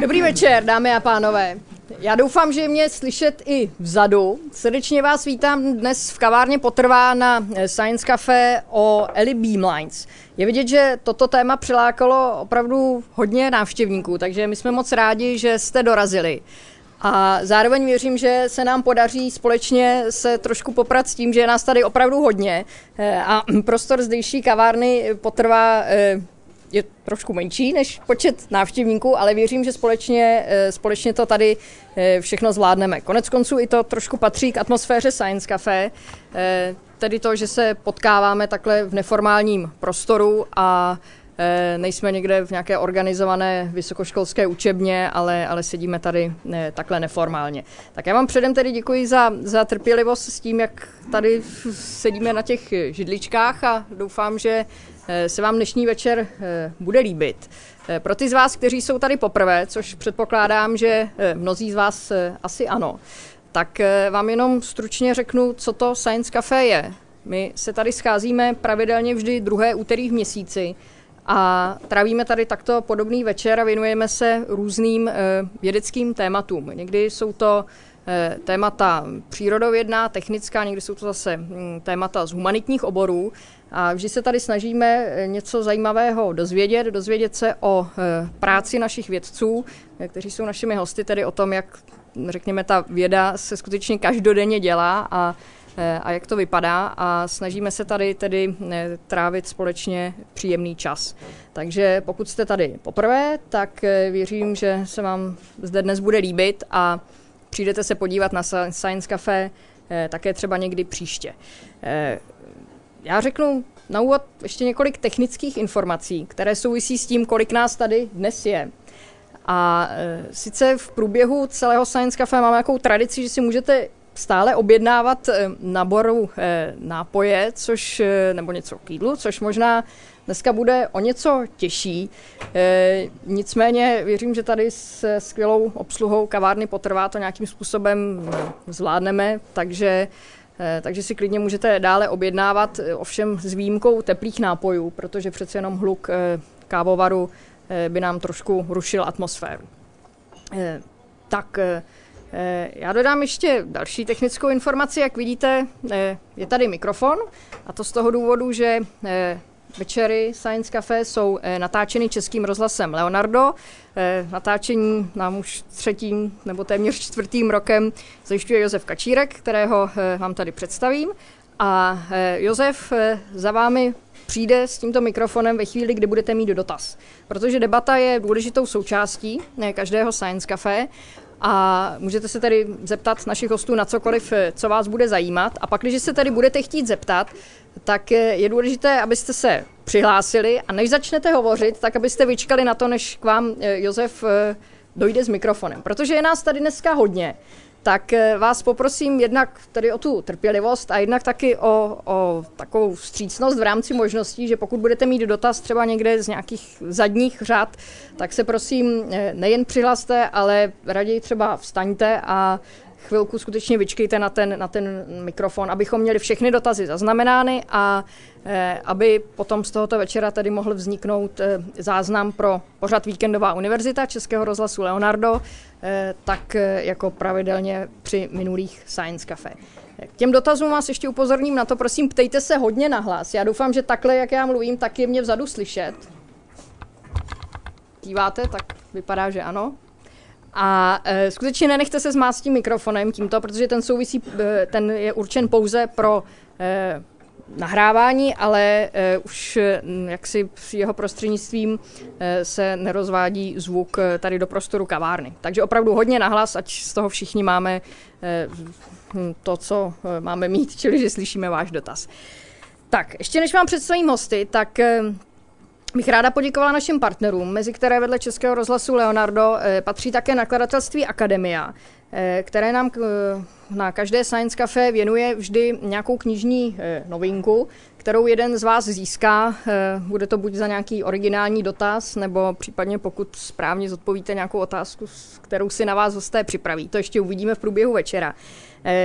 Dobrý večer, dámy a pánové. Já doufám, že mě slyšet i vzadu. Srdečně vás vítám dnes v kavárně Potrvá na Science Cafe o Ellie Beamlines. Je vidět, že toto téma přilákalo opravdu hodně návštěvníků, takže my jsme moc rádi, že jste dorazili. A zároveň věřím, že se nám podaří společně se trošku poprat s tím, že je nás tady opravdu hodně eh, a prostor zdejší kavárny potrvá eh, je trošku menší než počet návštěvníků, ale věřím, že společně, eh, společně to tady všechno zvládneme. Konec konců i to trošku patří k atmosféře Science Café, tedy to, že se potkáváme takhle v neformálním prostoru a nejsme někde v nějaké organizované vysokoškolské učebně, ale, ale sedíme tady ne, takhle neformálně. Tak já vám předem tedy děkuji za, za trpělivost s tím, jak tady sedíme na těch židličkách a doufám, že eh, se vám dnešní večer eh, bude líbit. Pro ty z vás, kteří jsou tady poprvé, což předpokládám, že mnozí z vás asi ano, tak vám jenom stručně řeknu, co to Science Café je. My se tady scházíme pravidelně vždy druhé úterý v měsíci a trávíme tady takto podobný večer a věnujeme se různým eh, vědeckým tématům. Někdy jsou to eh, témata přírodovědná, technická, někdy jsou to zase hm, témata z humanitních oborů. A vždy se tady snažíme eh, něco zajímavého dozvědět, dozvědět se o práci našich vědců, kteří jsou našimi hosty, tedy o tom, jak řekněme, ta věda se skutečně každodenně dělá a a jak to vypadá a snažíme se tady tedy eh, trávit společně příjemný čas. Takže pokud jste tady poprvé, tak eh, věřím, že se vám zde dnes bude líbit a přijdete se podívat na Science Café také třeba někdy příště. Já řeknu na úvod ještě několik technických informací, které souvisí s tím, kolik nás tady dnes je. A sice v průběhu celého Science Café máme nějakou tradici, že si můžete stále objednávat eh, naboru eh, nápoje, což, eh, nebo něco k jídlu, což možná dneska bude o něco těžší. Nicméně věřím, že tady s skvělou obsluhou kavárny potrvá to nějakým způsobem zvládneme, takže takže si klidně můžete dále objednávat, ovšem s výjimkou teplých nápojů, protože přece jenom hluk kávovaru by nám trošku rušil atmosféru. Tak já dodám ještě další technickou informaci. Jak vidíte, eh, je tady mikrofon a to z toho důvodu, že eh, večery Science Cafe jsou natáčeny českým rozhlasem Leonardo. Natáčení nám už třetím nebo téměř čtvrtým rokem zajišťuje Josef Kačírek, kterého vám tady představím. A Josef za vámi přijde s tímto mikrofonem ve chvíli, kdy budete mít dotaz. Protože debata je důležitou součástí každého Science Café a můžete se tady zeptat našich hostů na cokoliv, co vás bude zajímat. A pak, když se tady budete chtít zeptat, tak je důležité, abyste se přihlásili a než začnete hovořit, tak abyste vyčkali na to, než k vám eh, Josef eh, dojde s mikrofonem. Protože je nás tady dneska hodně tak eh, vás poprosím jednak tedy o tu trpělivost a jednak taky o, o takovou vstřícnost v rámci možností, že pokud budete mít dotaz třeba někde z nějakých zadních řad, tak se prosím eh, nejen přihlaste, ale raději třeba vstaňte a chvilku skutečně vyčkejte na ten, na ten mikrofon, abychom měli všechny dotazy zaznamenány a eh, aby potom z tohoto večera tady mohl vzniknout eh, záznam pro pořad Víkendová univerzita Českého rozhlasu Leonardo, eh, tak eh, jako pravidelně při minulých Science Café. K těm dotazům vás ještě upozorním na to, prosím, ptejte se hodně nahlas. Já doufám, že takhle, jak já mluvím, tak je mě vzadu slyšet. Díváte, tak vypadá, že ano. A e, skutečně nenechte se zmást tím mikrofonem tímto, protože ten souvisí, e, ten je určen pouze pro e, nahrávání, ale e, už jaksi jeho prostřednictvím e, se nerozvádí zvuk e, tady do prostoru kavárny. Takže opravdu hodně nahlas, ať z toho všichni máme e, to, co e, máme mít, čili že slyšíme váš dotaz. Tak, ještě než vám představím hosty, tak e, bych ráda poděkovala našim partnerům, mezi které vedle Českého rozhlasu Leonardo eh, patří také nakladatelství Akademia, které nám na každé Science Café věnuje vždy nějakou knižní novinku, kterou jeden z vás získá. Bude to buď za nějaký originální dotaz, nebo případně pokud správně zodpovíte nějakou otázku, kterou si na vás hosté připraví. To ještě uvidíme v průběhu večera.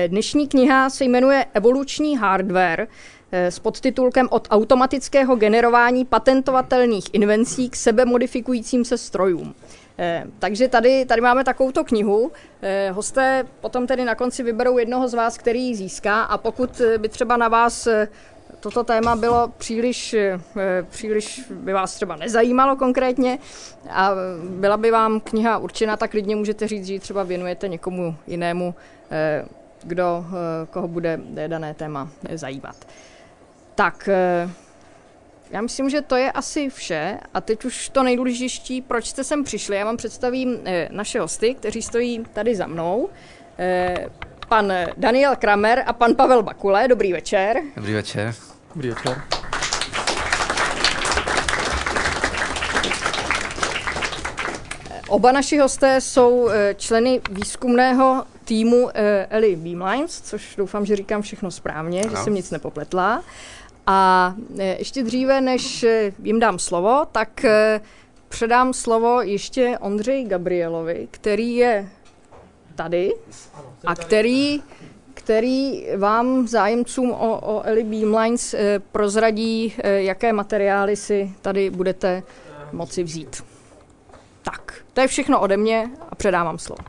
Dnešní kniha se jmenuje Evoluční hardware s podtitulkem Od automatického generování patentovatelných invencí k sebemodifikujícím se strojům. Eh, takže tady, tady máme takovouto knihu. Eh, hosté potom tedy na konci vyberou jednoho z vás, který ji získá a pokud by třeba na vás eh, toto téma bylo příliš, příliš by vás třeba nezajímalo konkrétně a byla by vám kniha určena, tak klidně můžete říct, že ji třeba věnujete někomu jinému, kdo, koho bude dané téma zajímat. Tak, já myslím, že to je asi vše. A teď už to nejdůležitější, proč jste sem přišli. Já vám představím eh, naše hosty, kteří stojí tady za mnou. Eh, pan Daniel Kramer a pan Pavel Bakule. Dobrý večer. Dobrý večer. Dobrý večer. Oba naši hosté jsou eh, členy výzkumného týmu Eli Beamlines, což doufám, že říkám všechno správně, no. že jsem nic nepopletla. A e, ještě dříve, než e, jim dám slovo, tak e, předám slovo ještě Ondřej Gabrielovi, který je tady a který, který vám zájemcům o, o Eli Beamlines prozradí, jaké materiály si tady budete moci vzít. Tak, to je všechno ode mě a předávám slovo.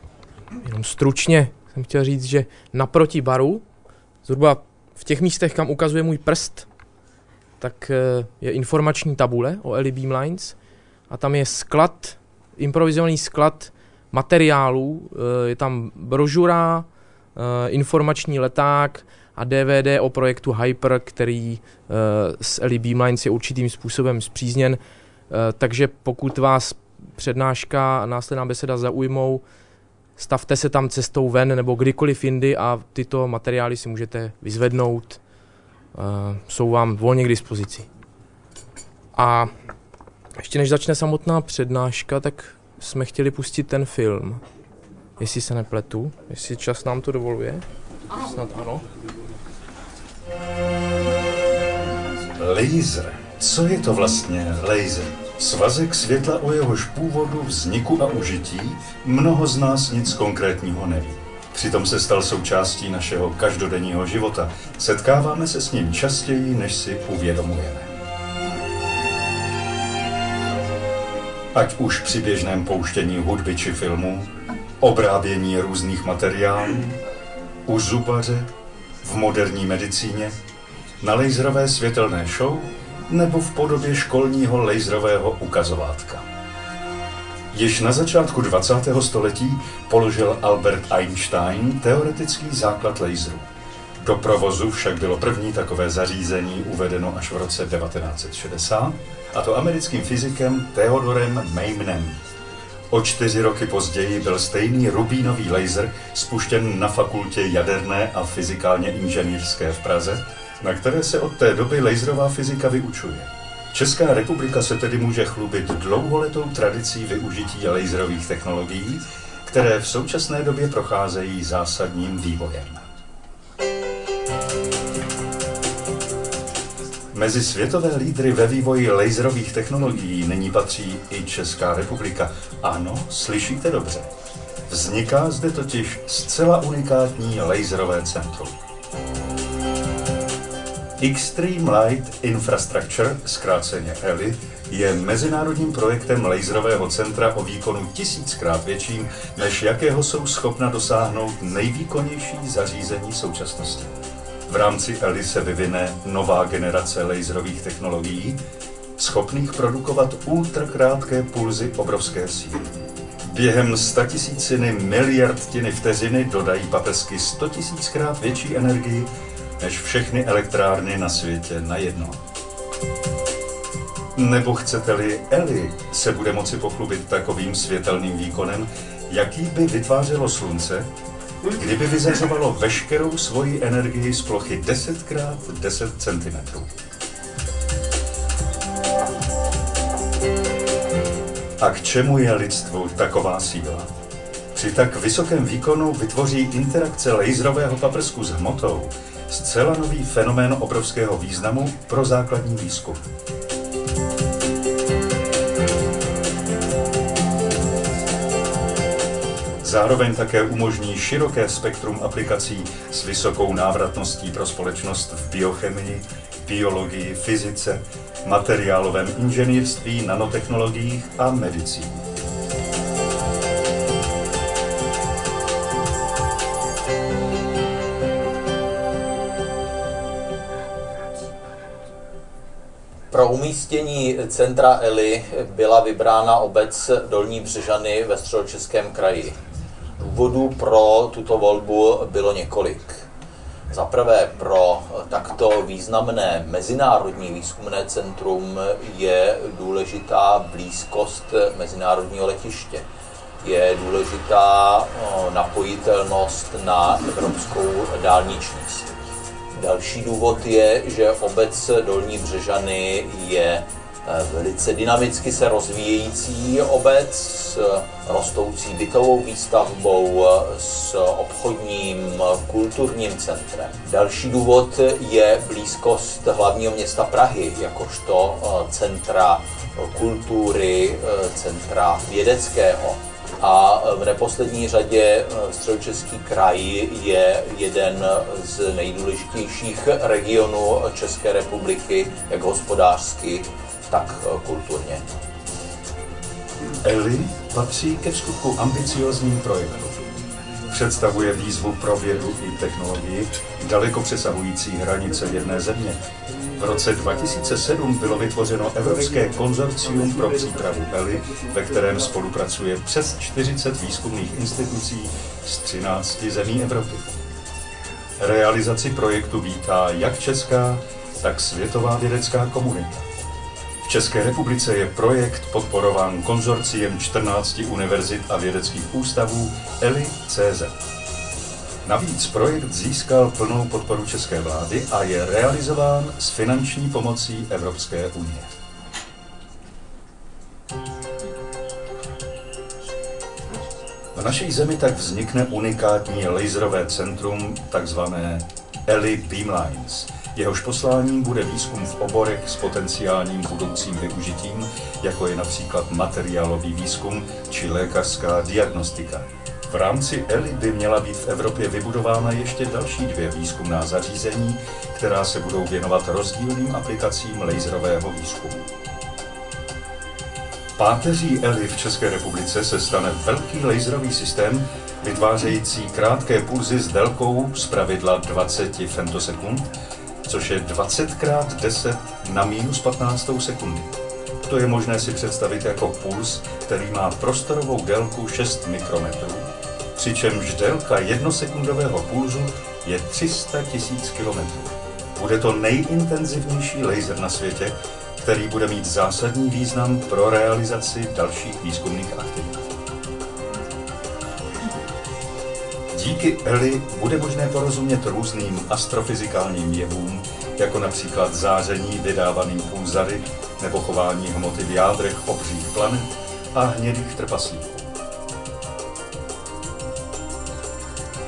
Jenom stručně jsem chtěl říct, že naproti baru, zhruba v těch místech, kam ukazuje můj prst, tak eh, je informační tabule o Eli Beamlines a tam je sklad, improvizovaný sklad materiálů, eh, je tam brožura, eh, informační leták a DVD o projektu Hyper, který s Eli Beamlines je určitým způsobem zpřízněn. Takže pokud vás přednáška a následná beseda zaujmou, stavte se tam cestou ven nebo kdykoliv jindy a tyto materiály si můžete vyzvednout jsou vám volně k dispozici. A ještě než začne samotná přednáška, tak jsme chtěli pustit ten film. Jestli se nepletu, jestli čas nám to dovoluje. Ano. Snad ano. Laser. Co je to vlastně laser? Svazek světla o jehož původu, vzniku a užití mnoho z nás nic konkrétního neví. Přitom se stal součástí našeho každodenního života. Setkáváme se s ním častěji, než si uvědomujeme. Ať už při běžném pouštění hudby či filmů, obrábění různých materiálů, u zubaře, v moderní medicíně, na laserové světelné show nebo v podobě školního laserového ukazovátka. Již na začátku 20. století položil Albert Einstein teoretický základ laseru. Do provozu však bylo první takové zařízení uvedeno až v roce 1960, a to americkým fyzikem Theodorem Maymanem. O čtyři roky později byl stejný rubínový laser spuštěn na fakultě jaderné a fyzikálně inženýrské v Praze, na které se od té doby laserová fyzika vyučuje. Česká republika se tedy může chlubit dlouholetou tradicí využití laserových technologií, které v současné době procházejí zásadním vývojem. Mezi světové lídry ve vývoji laserových technologií nyní patří i Česká republika. Ano, slyšíte dobře. Vzniká zde totiž zcela unikátní laserové centrum. Extreme Light Infrastructure, zkráceně ELI, je mezinárodním projektem laserového centra o výkonu tisíckrát větším, než jakého jsou schopna dosáhnout nejvýkonnější zařízení současnosti. V rámci ELI se vyvine nová generace laserových technologií, schopných produkovat ultrakrátké pulzy obrovské síly. Během statisíciny miliardtiny vteřiny dodají paprsky 100 tisíckrát větší energii než všechny elektrárny na světě najednou. Nebo chcete-li Eli se bude moci pochlubit takovým světelným výkonem, jaký by vytvářelo slunce, kdyby vyzařovalo veškerou svoji energii z plochy 10 x 10 cm. A k čemu je lidstvu taková síla? Při tak vysokém výkonu vytvoří interakce laserového paprsku s hmotou zcela nový fenomén obrovského významu pro základní výzkum. Zároveň také umožní široké spektrum aplikací s vysokou návratností pro společnost v biochemii, biologii, fyzice, materiálovém inženýrství, nanotechnologiích a medicíně. Umístění centra Eli byla vybrána obec Dolní Břežany ve středočeském kraji. Důvodů pro tuto volbu bylo několik. Za prvé, pro takto významné mezinárodní výzkumné centrum je důležitá blízkost mezinárodního letiště. Je důležitá napojitelnost na evropskou dálniční síť. Další důvod je, že obec Dolní Břežany je eh, velice dynamicky se rozvíjející obec s rostoucí bytovou výstavbou, s obchodním kulturním centrem. Další důvod je blízkost hlavního města Prahy, jakožto eh, centra kultury, eh, centra vědeckého. A v neposlední řadě eh, středočeský kraj je jeden z nejdůležitějších regionů České republiky, jak hospodářsky, tak eh, kulturně. Eli patří ke skutku ambiciozním projektům. Představuje výzvu pro vědu i technologii daleko přesahující hranice jedné země v roce 2007 bylo vytvořeno Evropské konzorcium pro přípravu ELI, ve kterém spolupracuje přes 40 výzkumných institucí z 13 zemí Evropy. Realizaci projektu vítá jak česká, tak světová vědecká komunita. V České republice je projekt podporován konzorciem 14 univerzit a vědeckých ústavů ELI.cz. Navíc projekt získal plnou podporu české vlády a je realizován s finanční pomocí Evropské unie. V naší zemi tak vznikne unikátní laserové centrum, takzvané ELI Beamlines. Jehož posláním bude výzkum v oborech s potenciálním budoucím využitím, jako je například materiálový výzkum či lékařská diagnostika. V rámci ELI by měla být v Evropě vybudována ještě další dvě výzkumná zařízení, která se budou věnovat rozdílným aplikacím laserového výzkumu. Páteří ELI v České republice se stane velký laserový systém, vytvářející krátké pulzy s délkou pravidla 20 femtosekund, což je 20 x 10 na minus 15 sekundy. To je možné si představit jako puls, který má prostorovou délku 6 mikrometrů přičemž délka jednosekundového pulzu je 300 tisíc kilometrů. Bude to nejintenzivnější laser na světě, který bude mít zásadní význam pro realizaci dalších výzkumných aktivit. Díky ELI bude možné porozumět různým astrofyzikálním jevům, jako například záření vydávaným pulzary nebo chování hmoty v jádrech obřích planet a hnědých trpaslíků.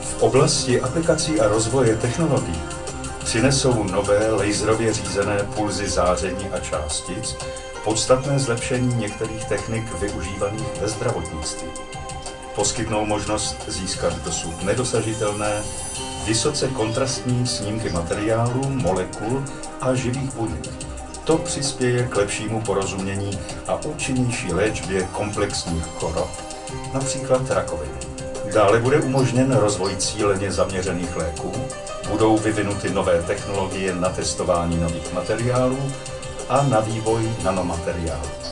V oblasti aplikací a rozvoje technologií přinesou nové laserově řízené pulzy záření a částic podstatné zlepšení některých technik využívaných ve zdravotnictví. Poskytnou možnost získat dosud nedosažitelné, vysoce kontrastní snímky materiálů, molekul a živých buněk. To přispěje k lepšímu porozumění a účinnější léčbě komplexních chorob, například rakoviny. Dále bude umožněn rozvoj cíleně zaměřených léků, budou vyvinuty nové technologie na testování nových materiálů a na vývoj nanomateriálů.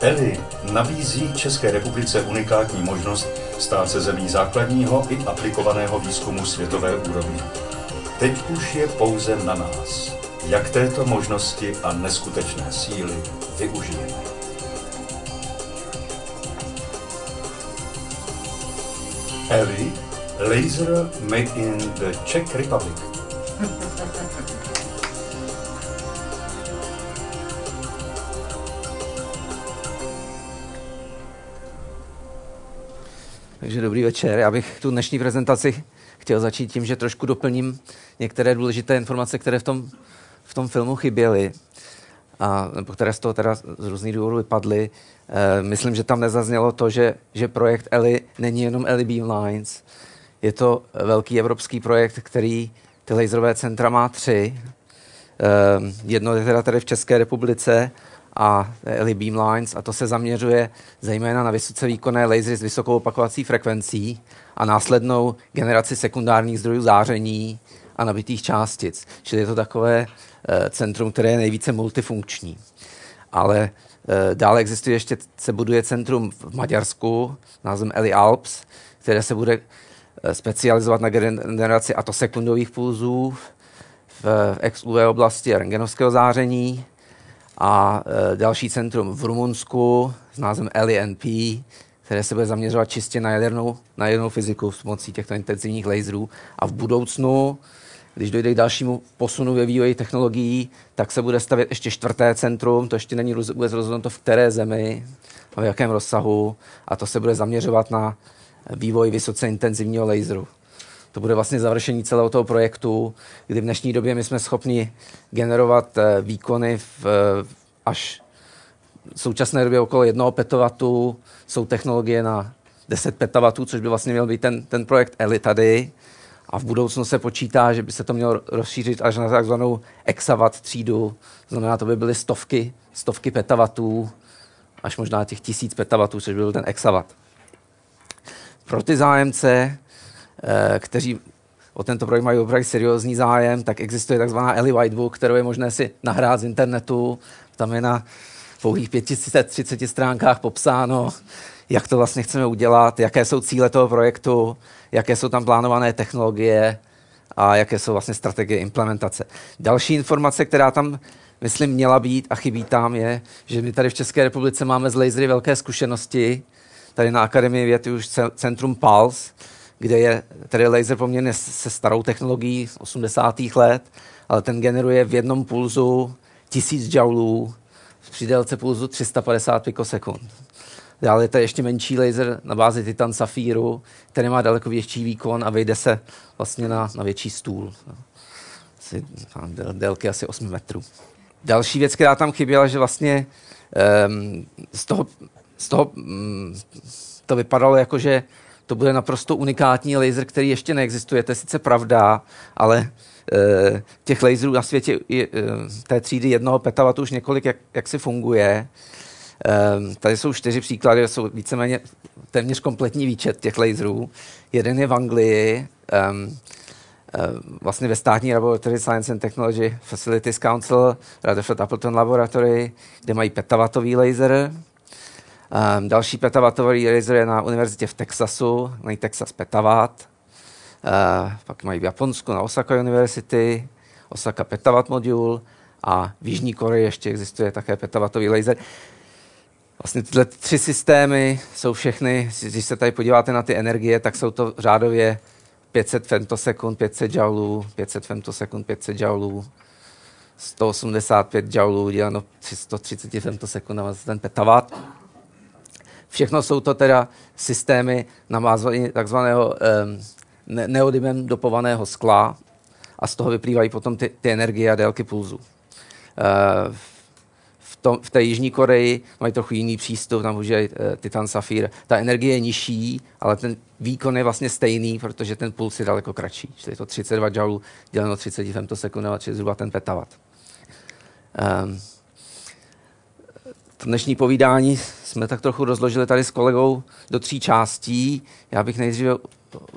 ELI nabízí České republice unikátní možnost stát se zemí základního i aplikovaného výzkumu světové úrovně. Teď už je pouze na nás, jak této možnosti a neskutečné síly využijeme. Eli, laser made in the Czech Republic. Takže dobrý večer. Já bych tu dnešní prezentaci chtěl začít tím, že trošku doplním některé důležité informace, které v tom, v tom filmu chyběly, a, nebo které z toho teda z různých důvodů vypadly. E, myslím, že tam nezaznělo to, že, že projekt ELI není jenom ELI Beamlines. Je to velký evropský projekt, který ty laserové centra má tři. E, jedno je teda tady v České republice a ELI Beamlines a to se zaměřuje zejména na vysoce výkonné lasery s vysokou opakovací frekvencí a následnou generaci sekundárních zdrojů záření a nabitých částic. Čili je to takové e, centrum, které je nejvíce multifunkční. Ale e, dále existuje ještě, se buduje centrum v Maďarsku názvem Eli Alps, které se bude e, specializovat na generaci atosekundových pulzů v XUV oblasti rengenovského záření a e, další centrum v Rumunsku s názvem LNP, které se bude zaměřovat čistě na jadernou, na jadernou fyziku s pomocí těchto intenzivních laserů. A v budoucnu, když dojde k dalšímu posunu ve vývoji technologií, tak se bude stavět ještě čtvrté centrum, to ještě není vůbec rozhodnuto v které zemi a v jakém rozsahu, a to se bude zaměřovat na vývoj vysoce intenzivního laseru. To bude vlastně završení celého toho projektu, kdy v dnešní době my jsme schopni generovat eh, výkony v, eh, až v současné době okolo jednoho petawatu. Jsou technologie na 10 petawatů, což by vlastně měl být ten, ten projekt ELI tady. A v budoucnu se počítá, že by se to mělo rozšířit až na takzvanou exawatt třídu. Znamená, to by byly stovky, stovky petawatů, až možná těch tisíc petawatů, což by byl ten exawatt. Pro ty zájemce kteří o tento projekt mají opravdu seriózní zájem, tak existuje takzvaná Ellie Whitebook, kterou je možné si nahrát z internetu. Tam je na pouhých 530 stránkách popsáno, jak to vlastně chceme udělat, jaké jsou cíle toho projektu, jaké jsou tam plánované technologie a jaké jsou vlastně strategie implementace. Další informace, která tam, myslím, měla být a chybí tam, je, že my tady v České republice máme z lasery velké zkušenosti. Tady na Akademii věd už Centrum PALS, kde je tedy laser poměrně se starou technologií 80. let, ale ten generuje v jednom pulzu 1000 joulů při délce pulzu 350 pikosekund. Dále je to ještě menší laser na bázi titan safíru, který má daleko větší výkon a vejde se vlastně na, na větší stůl. Asi, délky asi 8 metrů. Další věc, která tam chyběla, že vlastně um, z toho, z toho um, to vypadalo jako, že to bude naprosto unikátní laser, který ještě neexistuje. To je sice pravda, ale e, těch laserů na světě je, e, té třídy jednoho petawatu už několik, jak, jak si funguje. E, tady jsou čtyři příklady, jsou víceméně téměř kompletní výčet těch laserů. Jeden je v Anglii, um, vlastně ve státní Laboratory Science and Technology Facilities Council, Rutherford Appleton Laboratory, kde mají petawatový laser. Um, další petawatový laser je na univerzitě v Texasu, mají Texas Petawatt. Uh, pak mají v Japonsku na Osaka University, Osaka Petawatt modul a v Jižní Koreji ještě existuje také petawatový laser. Vlastně tyhle tři systémy jsou všechny, když se tady podíváte na ty energie, tak jsou to řádově 500 femtosekund, 500 joulů, 500 femtosekund, 500 joulů, 185 joulů děláno 330 femtosekundama ten petawatt. Všechno jsou to teda systémy namázvané takzvaného um, neodymem dopovaného skla a z toho vyplývají potom ty, ty energie a délky pulzu. Uh, v, tom, v té Jižní Koreji mají trochu jiný přístup, tam už je uh, titan safír. Ta energie je nižší, ale ten výkon je vlastně stejný, protože ten puls je daleko kratší. Čili je to 32 joulů děleno 30 femtosekundama, čili zhruba ten petawatt. Um, to dnešní povídání jsme tak trochu rozložili tady s kolegou do tří částí. Já bych nejdříve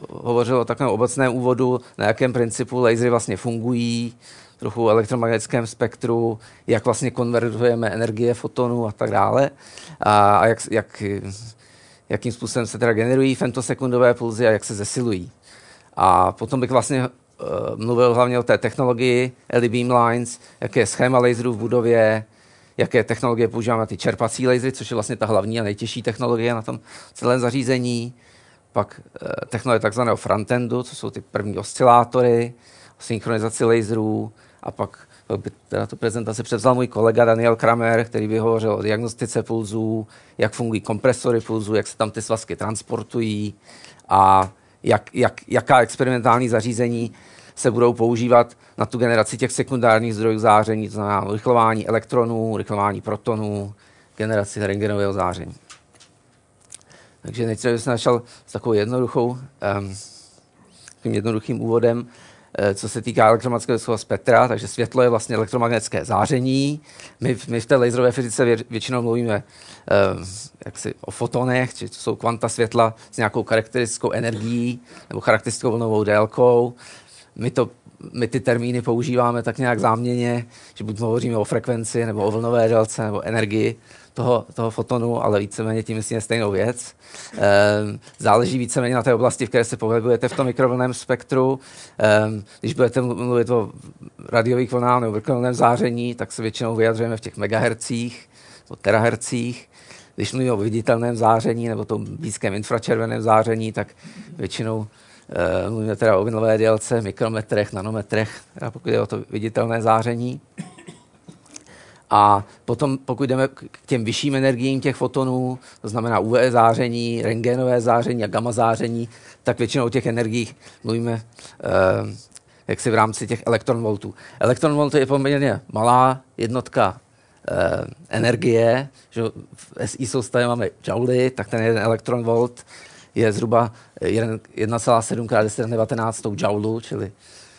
hovořil o takovém obecném úvodu, na jakém principu lasery vlastně fungují, trochu o elektromagnetickém spektru, jak vlastně konvertujeme energie fotonů a tak dále a, a jak, jak, jakým způsobem se teda generují femtosekundové pulzy a jak se zesilují. A potom bych vlastně uh, mluvil hlavně o té technologii LED Beamlines, jaké je schéma laserů v budově, jaké technologie používáme na ty čerpací lasery, což je vlastně ta hlavní a nejtěžší technologie na tom celém zařízení. Pak eh, technologie takzvaného frontendu, co jsou ty první oscilátory, synchronizaci laserů a pak teda tu prezentaci převzal můj kolega Daniel Kramer, který by hovořil o diagnostice pulzů, jak fungují kompresory pulzů, jak se tam ty svazky transportují a jak, jak, jaká experimentální zařízení se budou používat na tu generaci těch sekundárních zdrojů záření, to znamená rychlování elektronů, rychlování protonů, generaci rengenového záření. Takže nejdříve jsem začal s takovou jednoduchou, um, takovým jednoduchým úvodem, eh, co se týká elektromagnetického spektra, takže světlo je vlastně elektromagnetické záření. My, my v té laserové fyzice vě, většinou mluvíme uh, jaksi o fotonech, či to jsou kvanta světla s nějakou charakteristickou energií nebo charakteristickou vlnovou délkou. My, to, my ty termíny používáme tak nějak záměně, že buď hovoříme o frekvenci nebo o vlnové délce nebo energii toho, toho fotonu, ale víceméně tím myslím stejnou věc. Ehm, záleží víceméně na té oblasti, v které se pohybujete v tom mikrovlnném spektru. Ehm, když budete mluvit o radiových vlnách nebo mikrovlnném záření, tak se většinou vyjadřujeme v těch megahercích nebo terahercích. Když mluvíme o viditelném záření nebo tom blízkém infračerveném záření, tak většinou mluvíme teda o vlnové délce, mikrometrech, nanometrech, teda pokud je o to viditelné záření. A potom, pokud jdeme k těm vyšším energiím těch fotonů, to znamená UV záření, rengenové záření a gamma záření, tak většinou o těch energiích mluvíme eh, jak si v rámci těch elektronvoltů. Elektronvolt je poměrně malá jednotka eh, energie, že v SI soustavě máme jouly, tak ten jeden elektronvolt je zhruba 1,7 x 10 19 joulu, čili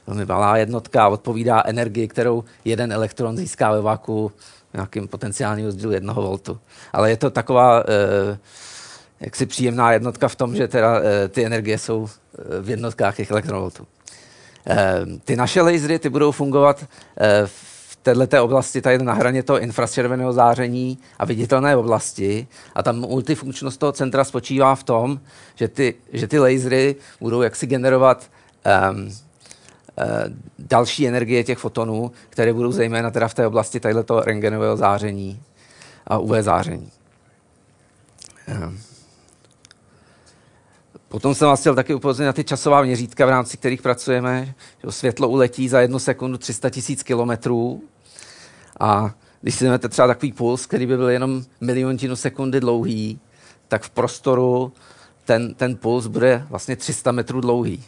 velmi malá jednotka, odpovídá energii, kterou jeden elektron získá ve vaku nějakým potenciálním rozdílu jednoho voltu. Ale je to taková eh, jaksi příjemná jednotka v tom, že teda, eh, ty energie jsou eh, v jednotkách těch elektronvoltů. Eh, ty naše lasery ty budou fungovat eh, této oblasti tady na hraně toho infračerveného záření a viditelné oblasti. A tam multifunkčnost toho centra spočívá v tom, že ty, že ty lasery budou jaksi generovat um, další energie těch fotonů, které budou zejména teda v té oblasti tadyto rengenového záření a UV záření. Potom jsem vás chtěl taky upozornit na ty časová měřítka, v rámci kterých pracujeme. Světlo uletí za jednu sekundu 300 tisíc kilometrů a když si vezmete třeba takový puls, který by byl jenom miliontinu sekundy dlouhý, tak v prostoru ten, ten puls bude vlastně 300 metrů dlouhý.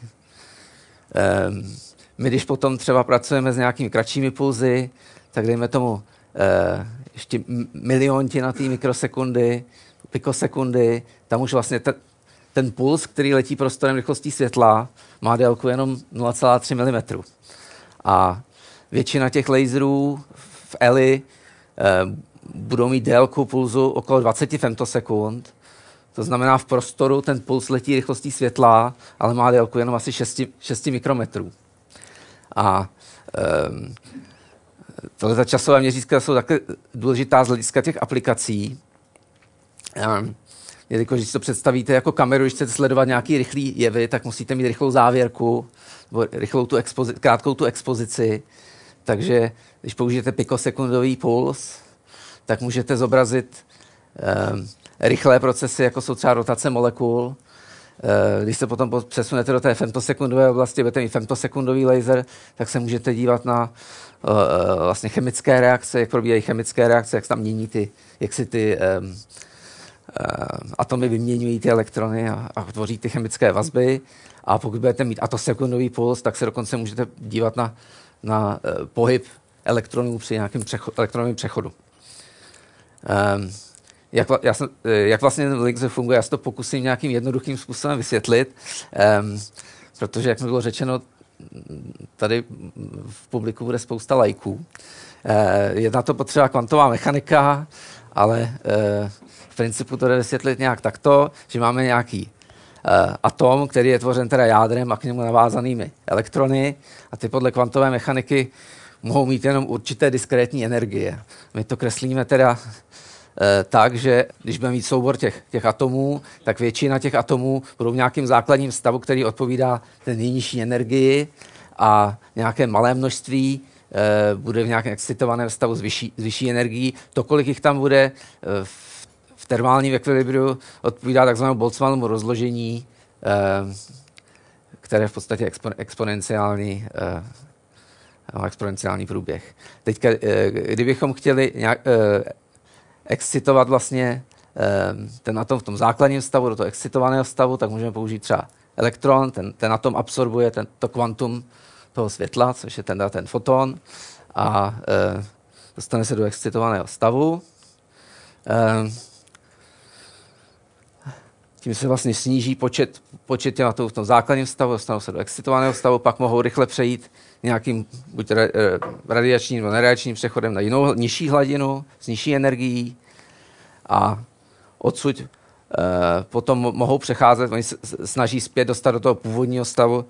Um, my, když potom třeba pracujeme s nějakými kratšími pulzy, tak dejme tomu eh, ještě miliontinatý mikrosekundy, pikosekundy, tam už vlastně ten, ten puls, který letí prostorem rychlostí světla, má délku jenom 0,3 mm. A většina těch laserů v ELI eh, budou mít délku pulzu okolo 20 femtosekund. To znamená, v prostoru ten puls letí rychlostí světla, ale má délku jenom asi 6, 6 mikrometrů. A um, tohle časové měřítka jsou také důležitá z hlediska těch aplikací. Um, jelikož když to představíte jako kameru, když chcete sledovat nějaký rychlý jevy, tak musíte mít rychlou závěrku, nebo rychlou tu expozi- krátkou tu expozici. Takže když použijete pikosekundový puls, tak můžete zobrazit um, rychlé procesy, jako jsou třeba rotace molekul, Eh, když se potom přesunete do té femtosekundové oblasti, budete mít femtosekundový laser, tak se můžete dívat na uh, vlastně chemické reakce, jak probíhají chemické reakce, jak se tam mění ty, jak si ty uh, atomy vyměňují ty elektrony a, a tvoří ty chemické vazby. A pokud budete mít atosekundový puls, tak se dokonce můžete dívat na, na uh, pohyb elektronů při nějakém přecho- elektronovém přechodu. Um, jak, já jsem, eh, jak vlastně ten funguje, já se to pokusím nějakým jednoduchým způsobem vysvětlit, um, protože, jak mi bylo řečeno, tady v publiku bude spousta lajků. Uh, je na to potřeba kvantová mechanika, ale uh, v principu to jde vysvětlit nějak takto, že máme nějaký atom, který je tvořen teda jádrem a k němu navázanými elektrony a ty podle kvantové mechaniky mohou mít jenom určité diskrétní energie. My to kreslíme teda Eh, tak, že když budeme mít soubor těch, těch atomů, tak většina těch atomů budou v nějakým základním stavu, který odpovídá té nejnižší energii a nějaké malé množství e, bude v nějakém excitovaném stavu s vyšší, s vyšší energií. To, kolik jich tam bude v, v termálním ekvilibriu, odpovídá takzvanému Boltzmannovu rozložení, e, které je v podstatě expo, exponenciální e, má exponenciální průběh. Teď, kdybychom chtěli nějak, excitovat vlastně ten atom v tom základním stavu do toho excitovaného stavu, tak můžeme použít třeba elektron, ten, ten atom absorbuje ten, to kvantum toho světla, což je ten, ten foton, a e, dostane se do excitovaného stavu. E, tím se vlastně sníží počet, počet atomů v tom základním stavu, dostanou se do excitovaného stavu, pak mohou rychle přejít nějakým buď e, radiačním nebo neradiačním přechodem na jinou nižší hladinu s nižší energií. A odsud e, potom mohou přecházet, oni se snaží zpět dostat do toho původního stavu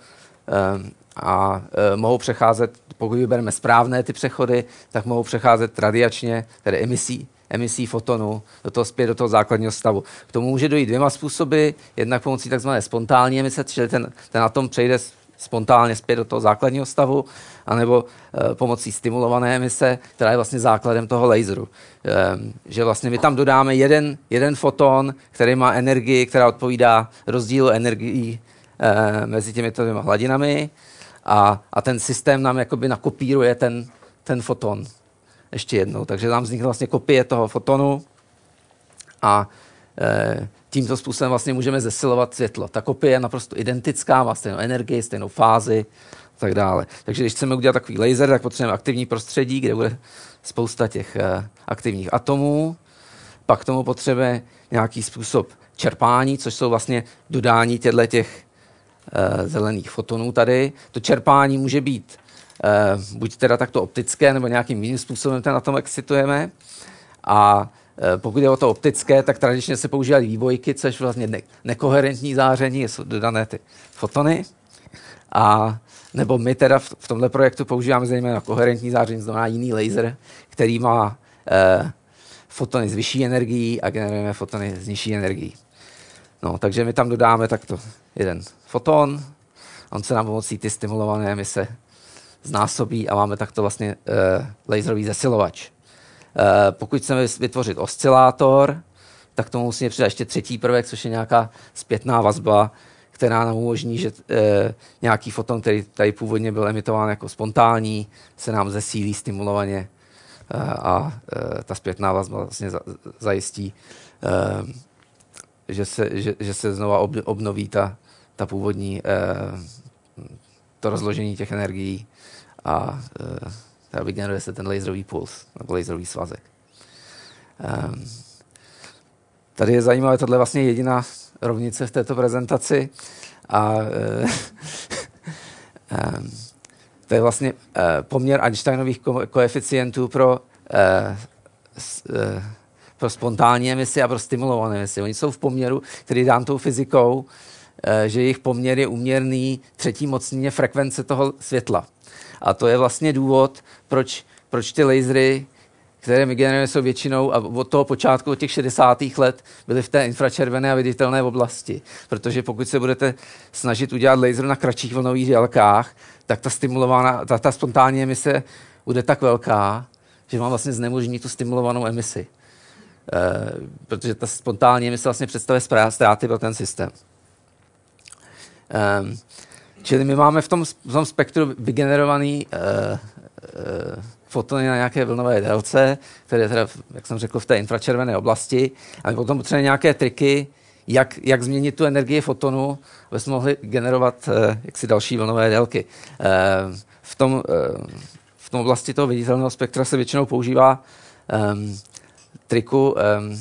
e, a mohou přecházet, pokud vybereme správné ty přechody, tak mohou přecházet radiačně, tedy emisí, emisí fotonu do toho zpět do toho základního stavu. K tomu může dojít dvěma způsoby, jednak pomocí tzv. spontánní emise, čili ten, ten atom přejde spontánně zpět do toho základního stavu, anebo e, pomocí stimulované emise, která je vlastně základem toho laseru. E, že vlastně my tam dodáme jeden, jeden foton, který má energii, která odpovídá rozdílu energií e, mezi těmito dvěma hladinami a, a ten systém nám jakoby nakopíruje ten, ten foton ještě jednou. Takže nám vznikne vlastně kopie toho fotonu a e, tímto způsobem vlastně můžeme zesilovat světlo. Ta kopie je naprosto identická, má stejnou energii, stejnou fázi a tak dále. Takže když chceme udělat takový laser, tak potřebujeme aktivní prostředí, kde bude spousta těch e, aktivních atomů. Pak tomu potřebujeme nějaký způsob čerpání, což jsou vlastně dodání těchto těch Eh, zelených fotonů tady. To čerpání může být buď teda takto optické, nebo nějakým jiným způsobem ten atom excitujeme. A eh, pokud je o to optické, tak tradičně se používají vývojky, což vlastně ne- nekoherentní záření, jsou dodané ty fotony. A nebo my teda v, v tomto projektu používáme zejména koherentní záření, znamená jiný laser, který má eh, fotony s vyšší energií a generujeme fotony s nižší energií. No, takže my tam dodáme takto jeden foton, on se nám pomocí ty stimulované emise znásobí a máme takto vlastně uh, laserový zesilovač. Uh, pokud chceme vytvořit oscilátor, tak tomu musíme přidat ještě třetí prvek, což je nějaká zpětná vazba, která nám umožní, že e, nějaký foton, který tady původně byl emitován jako spontánní, se nám zesílí stimulovaně e, a e, ta zpětná vazba vlastně za, zajistí e, že se, že, že se znova ob, obnoví ta, ta původní, eh, to rozložení těch energií a eh, vygeneruje se ten laserový puls nebo laserový svazek. Eh, tady je zajímavé, tohle je vlastně jediná rovnice v této prezentaci a eh, eh, to je vlastně eh, poměr Einsteinových ko- koeficientů pro eh, s, eh, pro spontánní emisi a pro stimulované emisi. Oni jsou v poměru, který dám tou fyzikou, že jejich poměr je uměrný třetí mocnině frekvence toho světla. A to je vlastně důvod, proč, proč ty lasery, které my generujeme, jsou většinou a od toho počátku, od těch 60. let, byly v té infračervené a viditelné oblasti. Protože pokud se budete snažit udělat laser na kratších vlnových délkách, tak ta stimulovaná, ta, ta spontánní emise bude tak velká, že vám vlastně znemožní tu stimulovanou emisi. Eh, protože ta spontánní emise vlastně představuje ztráty pro ten systém. Um, čili my máme v tom, v tom spektru vygenerovaný uh, uh, fotony na nějaké vlnové délce, které teda, jak jsem řekl, v té infračervené oblasti. A my potom potřebujeme nějaké triky, jak, jak změnit tu energii fotonu, aby jsme mohli generovat uh, jaksi další vlnové délky. Uh, v, tom, uh, v tom oblasti toho viditelného spektra se většinou používá um, triku, um,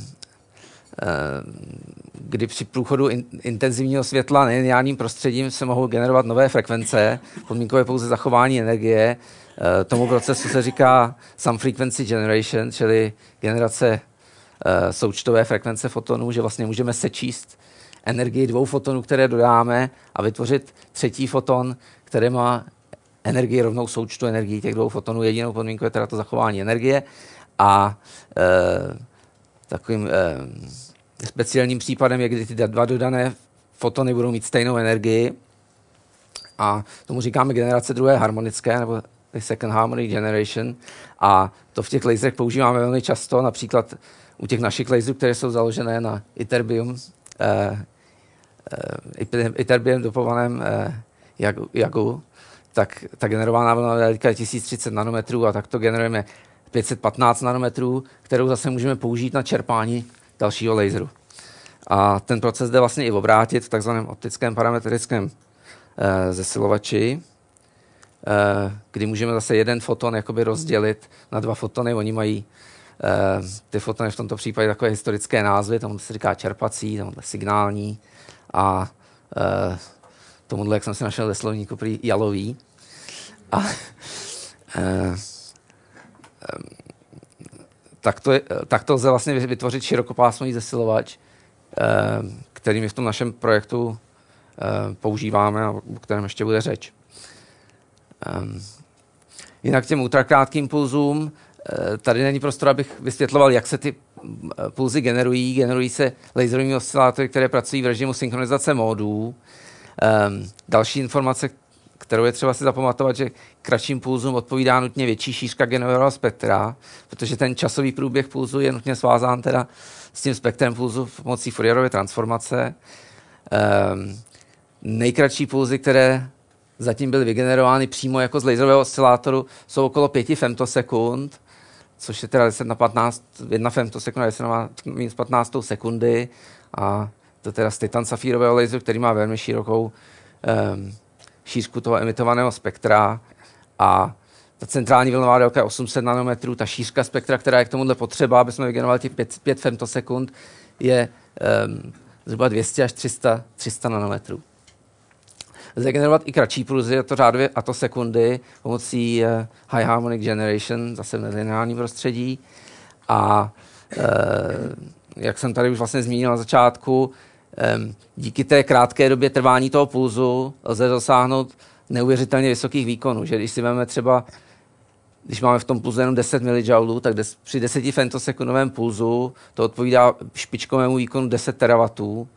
kdy při průchodu in, intenzivního světla nelineárním prostředím se mohou generovat nové frekvence, podmínkové pouze zachování energie. Uh, tomu procesu se říká some frequency generation, čili generace uh, součtové frekvence fotonů, že vlastně můžeme sečíst energii dvou fotonů, které dodáme a vytvořit třetí foton, který má energii rovnou součtu energií těch dvou fotonů. Jedinou podmínkou je teda to zachování energie. A e, takovým e, speciálním případem je, kdy ty dva dodané fotony budou mít stejnou energii. A tomu říkáme generace druhé harmonické, nebo second harmonic generation. A to v těch laserech používáme velmi často, například u těch našich laserů, které jsou založené na iterbium, eh, eh, iterbium dopovaném eh, jagu, jagu, tak ta generovaná vlna je 1030 nanometrů a tak to generujeme 515 nanometrů, kterou zase můžeme použít na čerpání dalšího laseru. A ten proces jde vlastně i obrátit v takzvaném optickém parametrickém e, zesilovači, e, kdy můžeme zase jeden foton jakoby rozdělit na dva fotony. Oni mají e, ty fotony v tomto případě takové historické názvy, tomu se říká čerpací, tomu signální a e, tomuhle, jak jsem si našel ve slovníku, prý jalový. A, e, tak to, je, tak to lze vlastně vytvořit širokopásmový zesilovač, který my v tom našem projektu používáme a o kterém ještě bude řeč. Jinak těm ultrakrátkým pulzům, tady není prostor, abych vysvětloval, jak se ty pulzy generují. Generují se laserovými oscilátory, které pracují v režimu synchronizace módů. Další informace, kterou je třeba si zapamatovat, že kratším pulzům odpovídá nutně větší šířka generovaného spektra, protože ten časový průběh pulzu je nutně svázán teda s tím spektrem pulzu pomocí Fourierové transformace. Um, nejkratší pulzy, které zatím byly vygenerovány přímo jako z laserového oscilátoru, jsou okolo 5 femtosekund, což je teda 10 na 15, 1 femtosekunda, 10 na minus 15 sekundy a to teda z titan safírového laseru, který má velmi širokou um, šířku toho emitovaného spektra a ta centrální vlnová délka je 800 nanometrů, ta šířka spektra, která je k tomuhle potřeba, aby jsme vygenerovali těch 5, 5 femtosekund, je um, zhruba 200 až 300, 300 nanometrů. Lze generovat i kratší pulzy, a to řádově a to sekundy, pomocí uh, High Harmonic Generation, zase v nelineárním prostředí. A uh, jak jsem tady už vlastně zmínil na začátku, díky té krátké době trvání toho pulzu lze dosáhnout neuvěřitelně vysokých výkonů. Že když si vezmeme třeba, když máme v tom pulzu jenom 10 mJ, tak des, při 10 femtosekundovém pulzu to odpovídá špičkovému výkonu 10 terawatů,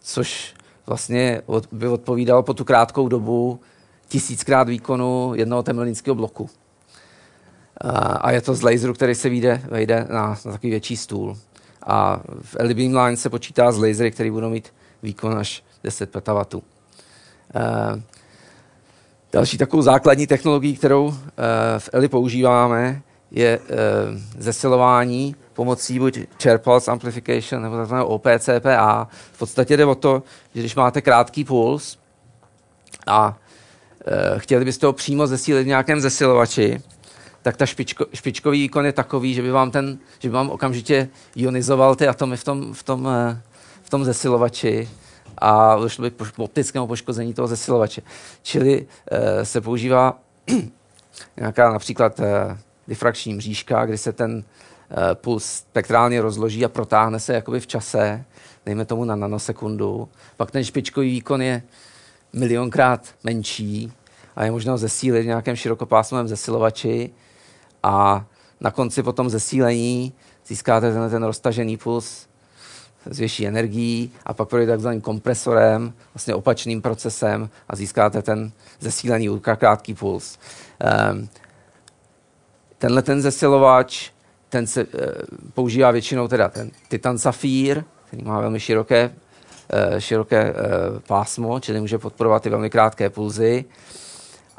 což vlastně by odpovídalo po tu krátkou dobu tisíckrát výkonu jednoho temelínského bloku. A je to z laseru, který se vyjde, vejde na, na takový větší stůl. A v LED Beamline se počítá s lasery, které budou mít výkon až 10 petawatů. Uh, další takovou základní technologií, kterou uh, v ELI používáme, je uh, zesilování pomocí buď Chair Pulse Amplification nebo tzv. OPCPA. V podstatě jde o to, že když máte krátký puls a chtěli byste ho přímo zesílit v nějakém zesilovači, tak ta špičko, špičkový výkon je takový, že by vám, ten, že by vám okamžitě ionizoval ty atomy v tom, v tom, eh, v tom zesilovači a došlo by k optickému poškození toho zesilovače. Čili uh, se používá nějaká například uh, difrakční mřížka, kdy se ten uh, puls spektrálně rozloží a protáhne se jakoby v čase, dejme tomu na nanosekundu. Pak ten špičkový výkon je milionkrát menší a je možno zesílit v nějakém širokopásmovém zesilovači a na konci potom zesílení získáte ten, ten roztažený puls s větší energií a pak projde takzvaným kompresorem, vlastně opačným procesem a získáte ten zesílený ultrakrátký puls. Um, tenhle ten zesilovač, ten se uh, používá většinou teda ten Titan Safír, který má velmi široké, uh, široké uh, pásmo, čili může podporovat i velmi krátké pulzy.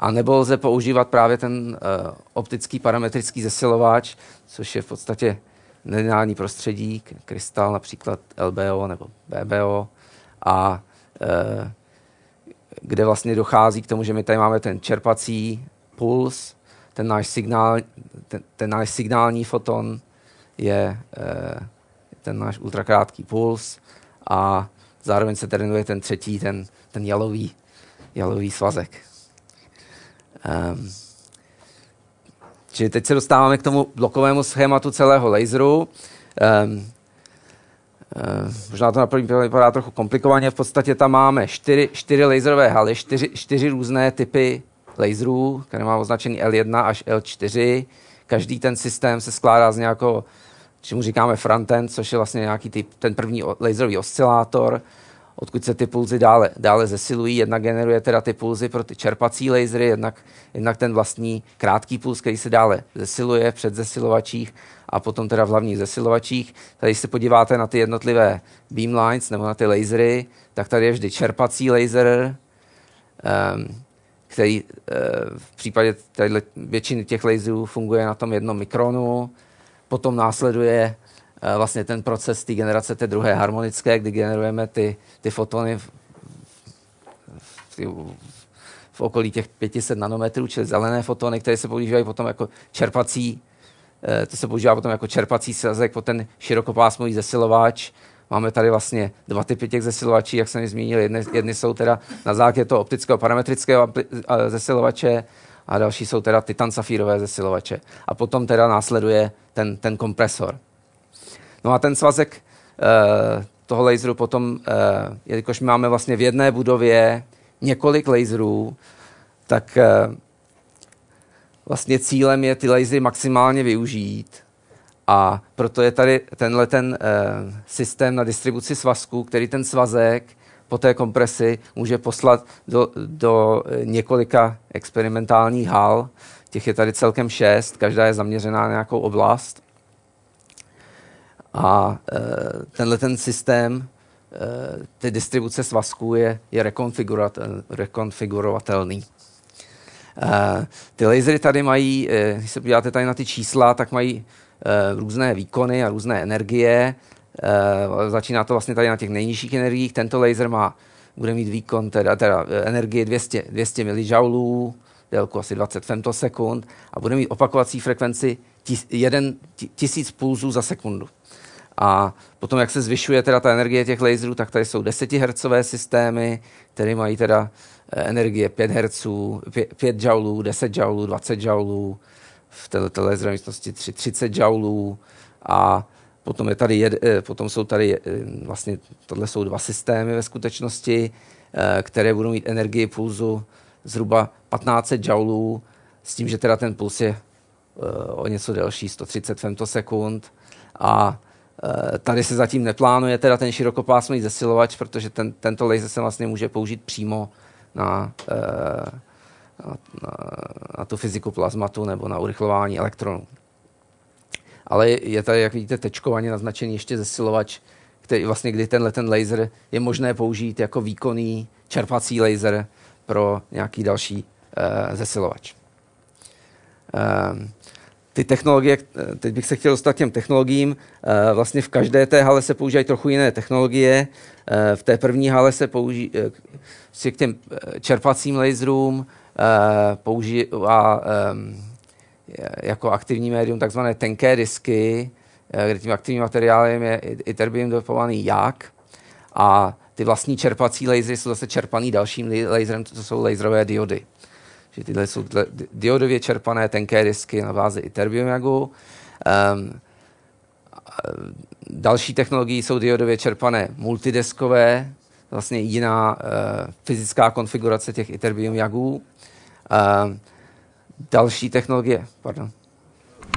A nebo lze používat právě ten uh, optický parametrický zesilovač, což je v podstatě nelineární prostředí, krystal například LBO nebo BBO, a uh, kde vlastně dochází k tomu, že my tady máme ten čerpací puls, ten náš, signál, ten, ten náš signální foton je uh, ten náš ultrakrátký puls a zároveň se trénuje ten třetí, ten, ten jalový, jalový svazek. Um, čili teď se dostáváme k tomu blokovému schématu celého laseru. Um, um, možná to na první pohled vypadá trochu komplikovaně. V podstatě tam máme čtyři, čtyři laserové haly, čtyři, čtyři různé typy laserů, které má označený L1 až L4. Každý ten systém se skládá z nějakého, čemu říkáme frontend, což je vlastně nějaký typ, ten první laserový oscilátor odkud se ty pulzy dále, dále zesilují. Jednak generuje teda ty pulzy pro ty čerpací lasery, jednak, jednak ten vlastní krátký puls, který se dále zesiluje v předzesilovačích a potom teda v hlavních zesilovačích. Tady se podíváte na ty jednotlivé beamlines nebo na ty lasery, tak tady je vždy čerpací laser, um, který v případě většiny těch laserů funguje na tom jednom mikronu. Potom následuje vlastně ten proces té generace té druhé harmonické, kdy generujeme ty, ty fotony v, v, v okolí těch 500 nanometrů, čili zelené fotony, které se používají potom jako čerpací, eh, to se používá potom jako čerpací svazek po ten širokopásmový zesilovač. Máme tady vlastně dva typy těch zesilovačí, jak jsem zmínil. Jedny, jedny jsou teda na základě toho optického parametrického zesilovače a další jsou teda titan safírové zesilovače. A potom teda následuje ten, ten kompresor. No a ten svazek uh, toho laseru potom, uh, jelikož máme vlastně v jedné budově několik laserů, tak uh, vlastně cílem je ty lasery maximálně využít. A proto je tady tenhle ten uh, systém na distribuci svazků, který ten svazek po té kompresi může poslat do, do několika experimentálních hal. Těch je tady celkem šest, každá je zaměřená na nějakou oblast. A e, tenhle ten systém e, ty distribuce svazků je, je rekonfigurovatelný. E, ty lasery tady mají, když se podíváte tady na ty čísla, tak mají různé výkony a různé energie. Začíná to vlastně tady na těch nejnižších energiích. Tento laser má, bude mít výkon, teda, teda energie 200, 200 mJ, délku asi 20 femtosekund a bude mít opakovací frekvenci 1000 pulzů za sekundu. A potom, jak se zvyšuje teda ta energie těch laserů, tak tady jsou 10 Hz systémy, které mají teda eh, energie 5 Hz, 5, 5 joulů, 10 joulů, 20 joulů, v této laserové místnosti 30 joulů. A potom, je tady jed, eh, potom jsou tady eh, vlastně, tohle jsou dva systémy ve skutečnosti, které budou mít energii pulzu zhruba 1500 joulů, s tím, že teda ten puls je o něco delší, 130 femtosekund. A tady se zatím neplánuje teda ten širokopásmový zesilovač, protože ten, tento laser se vlastně může použít přímo na, eh, na, na, na tu fyziku plazmatu nebo na urychlování elektronů. Ale je tady, jak vidíte, tečkovaně naznačený ještě zesilovač, který vlastně, kdy tenhle ten laser je možné použít jako výkonný čerpací laser pro nějaký další uh, zesilovač. Uh, ty technologie, teď bych se chtěl dostat těm technologiím, eh, vlastně v každé té hale se používají trochu jiné technologie. Eh, v té první hale se používá eh, k těm čerpacím laserům používá jako aktivní médium takzvané tenké disky, kde tím aktivním materiálem je iterbium dopovaný jak a ty vlastní čerpací lasery jsou zase čerpaný dalším laserem, to jsou laserové diody že tyhle jsou tyhle diodově čerpané tenké disky na bázi Iterbiumagu. Um, další technologie jsou diodově čerpané multideskové, vlastně jiná uh, fyzická konfigurace těch Iterbium jagů. Uh, další technologie, pardon.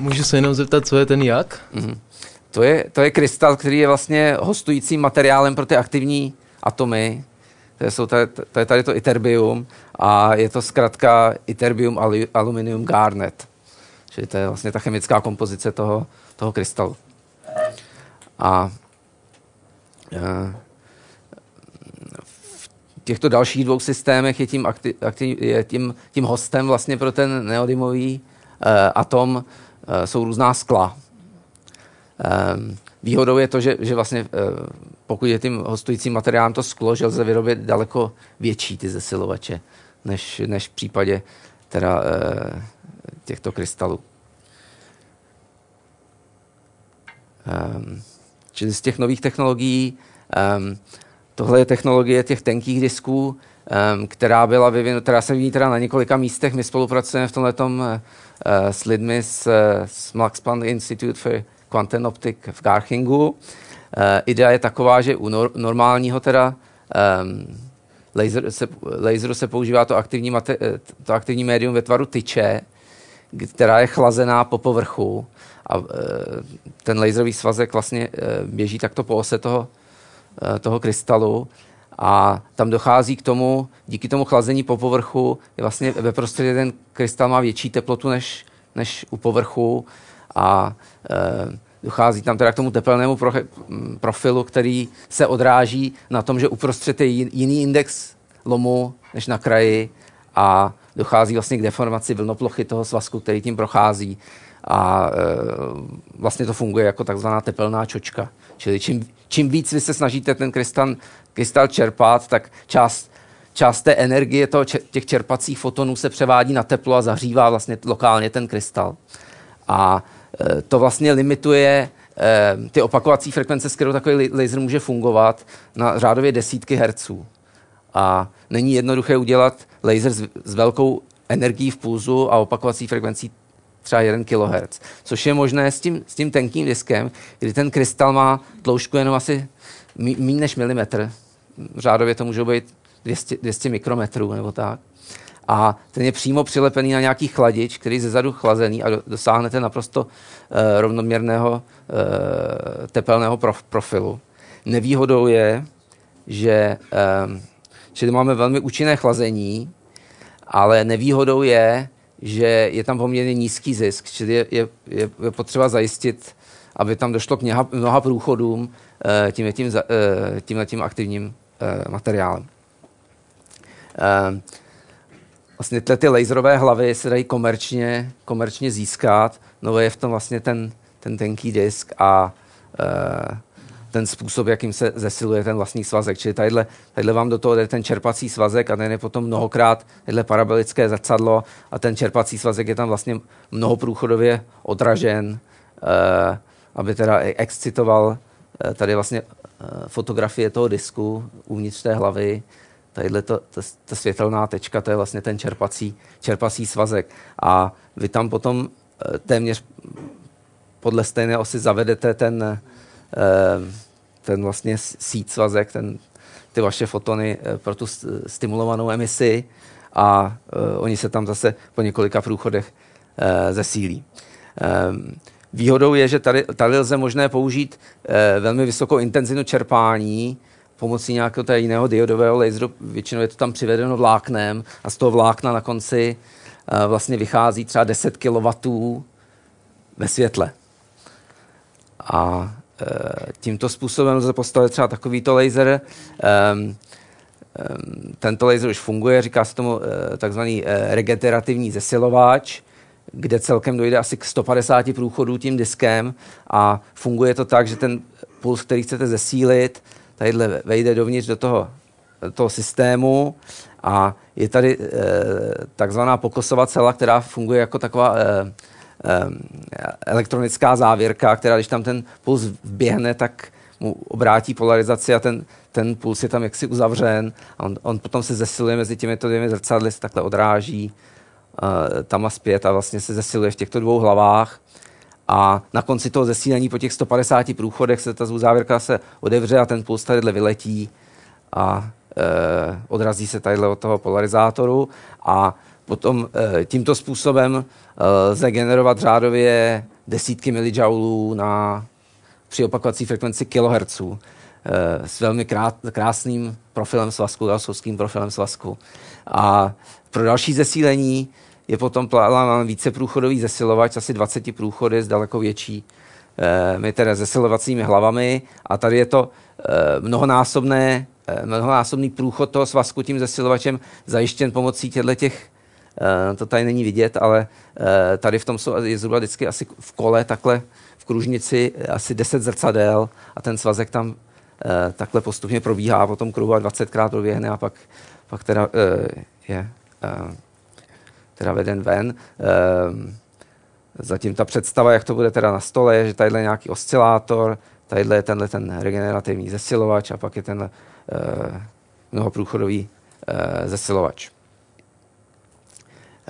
Můžu se jenom zeptat, co je ten jak? Mm-hmm. To je, to je krystal, který je vlastně hostujícím materiálem pro ty aktivní atomy. To je, jsou tady, to je tady to iterbium a je to zkrátka iterbium aluminium garnet. Čili to je vlastně ta chemická kompozice toho, toho krystalu. A e, v těchto dalších dvou systémech je tím, akti, akti, je tím, tím hostem vlastně pro ten neodymový e, atom e, jsou různá skla. E, výhodou je to, že, že vlastně e, pokud je tím hostujícím materiálem to sklo, že lze vyrobit daleko větší ty zesilovače než, než v případě teda, e, těchto krystalů. Um, čili z těch nových technologií, um, tohle je technologie těch tenkých disků, která byla vyvinuta, která se vyvíjí teda na několika místech. My spolupracujeme v tomhle uh, s lidmi z, z Max Planck Institute for Quantum Optic v Garchingu. Uh, idea je taková, že u nor- normálního teda um, laser se, laseru se používá to aktivní, mate, eh, to aktivní médium ve tvaru tyče, která je chlazená po povrchu a e, ten laserový svazek vlastně e, běží takto po ose toho, e, toho krystalu a tam dochází k tomu, díky tomu chlazení po povrchu, je vlastně ve prostředí ten krystal má větší teplotu než, než u povrchu a e, dochází tam teda k tomu tepelnému pro, profilu, který se odráží na tom, že uprostřed je jiný index lomu než na kraji a dochází vlastně k deformaci vlnoplochy toho svazku, který tím prochází a e, vlastně to funguje jako takzvaná tepelná čočka. Čili čím, čím víc vy se snažíte ten krystal, krystal čerpat, tak část, část té energie toho, těch čerpacích fotonů se převádí na teplo a zahřívá vlastně lokálně ten krystal. A to vlastně limituje e, ty opakovací frekvence, s kterou takový laser může fungovat na řádově desítky herců. A není jednoduché udělat laser s, velkou energií v pulzu a opakovací frekvencí třeba 1 kHz, což je možné s tím, s tím tenkým diskem, kdy ten krystal má tloušťku jenom asi méně než milimetr. Řádově to může být 200, 200 mikrometrů nebo tak. A ten je přímo přilepený na nějaký chladič, který je zezadu chlazený a dosáhnete naprosto uh, rovnoměrného uh, tepelného prof, profilu. Nevýhodou je, že um, čili máme velmi účinné chlazení, ale nevýhodou je, že je tam poměrně nízký zisk, čili je, je, je potřeba zajistit, aby tam došlo k mnoha, mnoha průchodům tím, tím, uh, tímhle tím aktivním uh, materiálem. Vlastně ty, ty laserové hlavy se dají komerčně, komerčně získat, no je v tom vlastně ten, ten tenký disk a uh, ten způsob, jakým se zesiluje ten vlastní svazek. Čili tadyhle, tadyhle vám do toho jde ten čerpací svazek a ten je potom mnohokrát tadyhle parabolické zrcadlo a ten čerpací svazek je tam vlastně mnohoprůchodově odražen, eh, aby teda e- excitoval eh, tady vlastně eh, fotografie toho disku uvnitř té hlavy. Tadyhle to, to, ta světelná tečka, to je vlastně ten čerpací, čerpací svazek. A vy tam potom eh, téměř podle stejné osy zavedete ten, Eh, ten vlastně síť svazek, ten, ty vaše fotony eh, pro tu stimulovanou emisi a oni se tam zase po několika průchodech zesílí. Výhodou je, že tady, tady lze možné použít velmi vysokou intenzitu čerpání pomocí nějakého té jiného diodového laseru. Většinou je to tam přivedeno vláknem a z toho vlákna na konci uh, vlastně vychází třeba 10 kW ve světle. A Eh, tímto způsobem lze postavit třeba takovýto laser. Um, tento laser už funguje, říká se tomu eh, takzvaný regenerativní zesilovač, kde celkem dojde asi k 150 průchodů tím diskem a funguje to tak, že ten puls, který chcete zesílit, tadyhle vejde dovnitř do toho, do toho systému a je tady takzvaná pokosová cela, která funguje jako taková Ehm, elektronická závěrka, která když tam ten puls vběhne, tak mu obrátí polarizaci a ten, ten puls je tam jaksi uzavřen a on, on potom se zesiluje mezi těmito dvěmi zrcadly, se takhle odráží uh, tam a zpět a vlastně se zesiluje v těchto dvou hlavách a na konci toho zesílení po těch 150 průchodech se ta závěrka se odevře a ten puls tady vyletí a uh, odrazí se tady od toho polarizátoru a Potom eh, tímto způsobem eh, lze generovat řádově desítky milijoulů na při opakovací frekvenci kHz eh, s velmi krásným profilem svazku, galsovským profilem svazku. A pro další zesílení je potom plán více průchodový zesilovač, asi 20 průchody s daleko větší my teda zesilovacími hlavami. A tady je to mnohonásobné, mnohonásobný průchod toho svazku tím zesilovačem zajištěn pomocí těchto těch Eh, to tady není vidět, ale eh, tady v tom jsou, je zhruba vždycky asi v kole takhle v kružnici asi 10 zrcadel a ten svazek tam eh, takhle postupně probíhá, potom kruhu a 20krát proběhne a pak, pak teda je teda veden ven. Zatím ta představa, jak to bude teda na stole, je, že tadyhle je nějaký oscilátor, tadyhle je tenhle ten regenerativní zesilovač a pak je ten mnohoprůchodový zesilovač.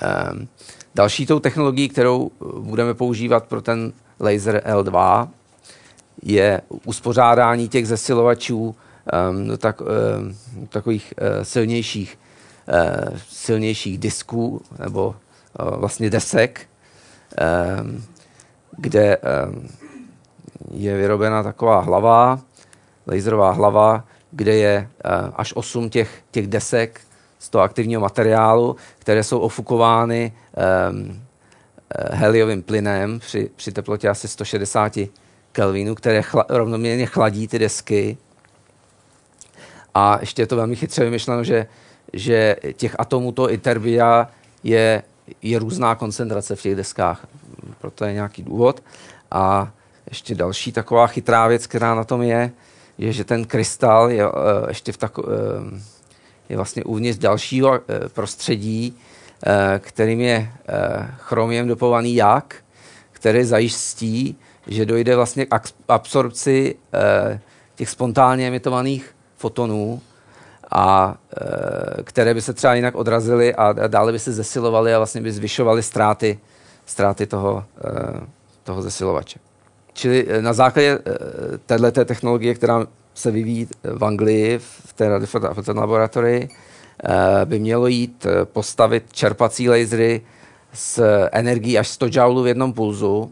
Ehm, další tou technologií, kterou budeme používat pro ten laser L2, je uspořádání těch zesilovačů um, tak, um, takových uh, silnějších, silnějších disků nebo uh, vlastně desek, um, kde je vyrobena taková hlava, laserová hlava, kde je až 8 těch, těch desek z toho aktivního materiálu, které jsou ofukovány heliovým plynem při, při teplotě asi 160 Kelvinů, které chla, rovnoměrně chladí ty desky. A ještě je to velmi chytře vymyšleno, že, že těch atomů toho iterbia je, je různá koncentrace v těch deskách. Proto je nějaký důvod. A ještě další taková chytrá věc, která na tom je, je, že ten krystal je uh, ještě v tako, uh, je vlastně uvnitř dalšího uh, prostředí, uh, kterým je uh, chromiem dopovaný jak, který zajistí, že dojde vlastně k absorpci uh, těch spontánně emitovaných fotonů, a e, které by se třeba jinak odrazily a, dále by se zesilovaly a vlastně by zvyšovaly ztráty, ztráty toho, e, toho zesilovače. Čili eh, na základě této technologie, která se vyvíjí v Anglii, v té radiofotografické laboratorii, by mělo jít postavit čerpací lasery s energií až 100 joulů v jednom pulzu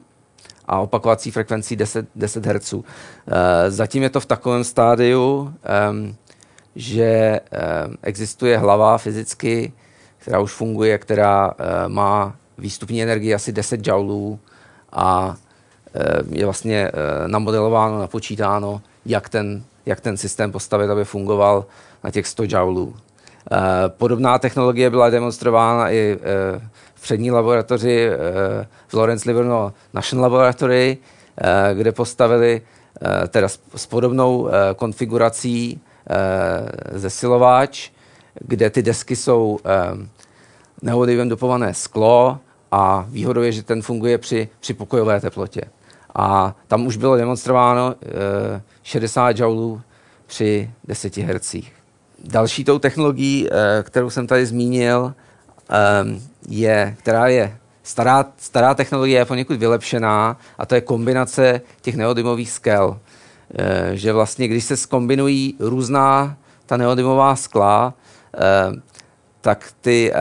a opakovací frekvencí 10, 10 Hz. Zatím je to v takovém stádiu, že existuje hlava fyzicky, která už funguje, která má výstupní energii asi 10 joulů a Eh, je vlastně eh, namodelováno, napočítáno, jak ten, jak ten systém postavit, aby fungoval na těch 100 joulů. Eh, podobná technologie byla demonstrována i v přední laboratoři v Lawrence Livermore National Laboratory, kde postavili teda s podobnou konfigurací zesilovač, kde ty desky jsou neodivem dopované sklo a výhodou je, že ten funguje při, při pokojové teplotě. A tam už bylo demonstrováno 60 eh, joulů při 10 Hz. Další tou technologií, eh, kterou jsem tady zmínil, eh, je, která je stará, stará technologie, je poněkud vylepšená, a to je kombinace těch neodymových skel. Že vlastně, když se skombinují různá ta neodymová skla, tak ty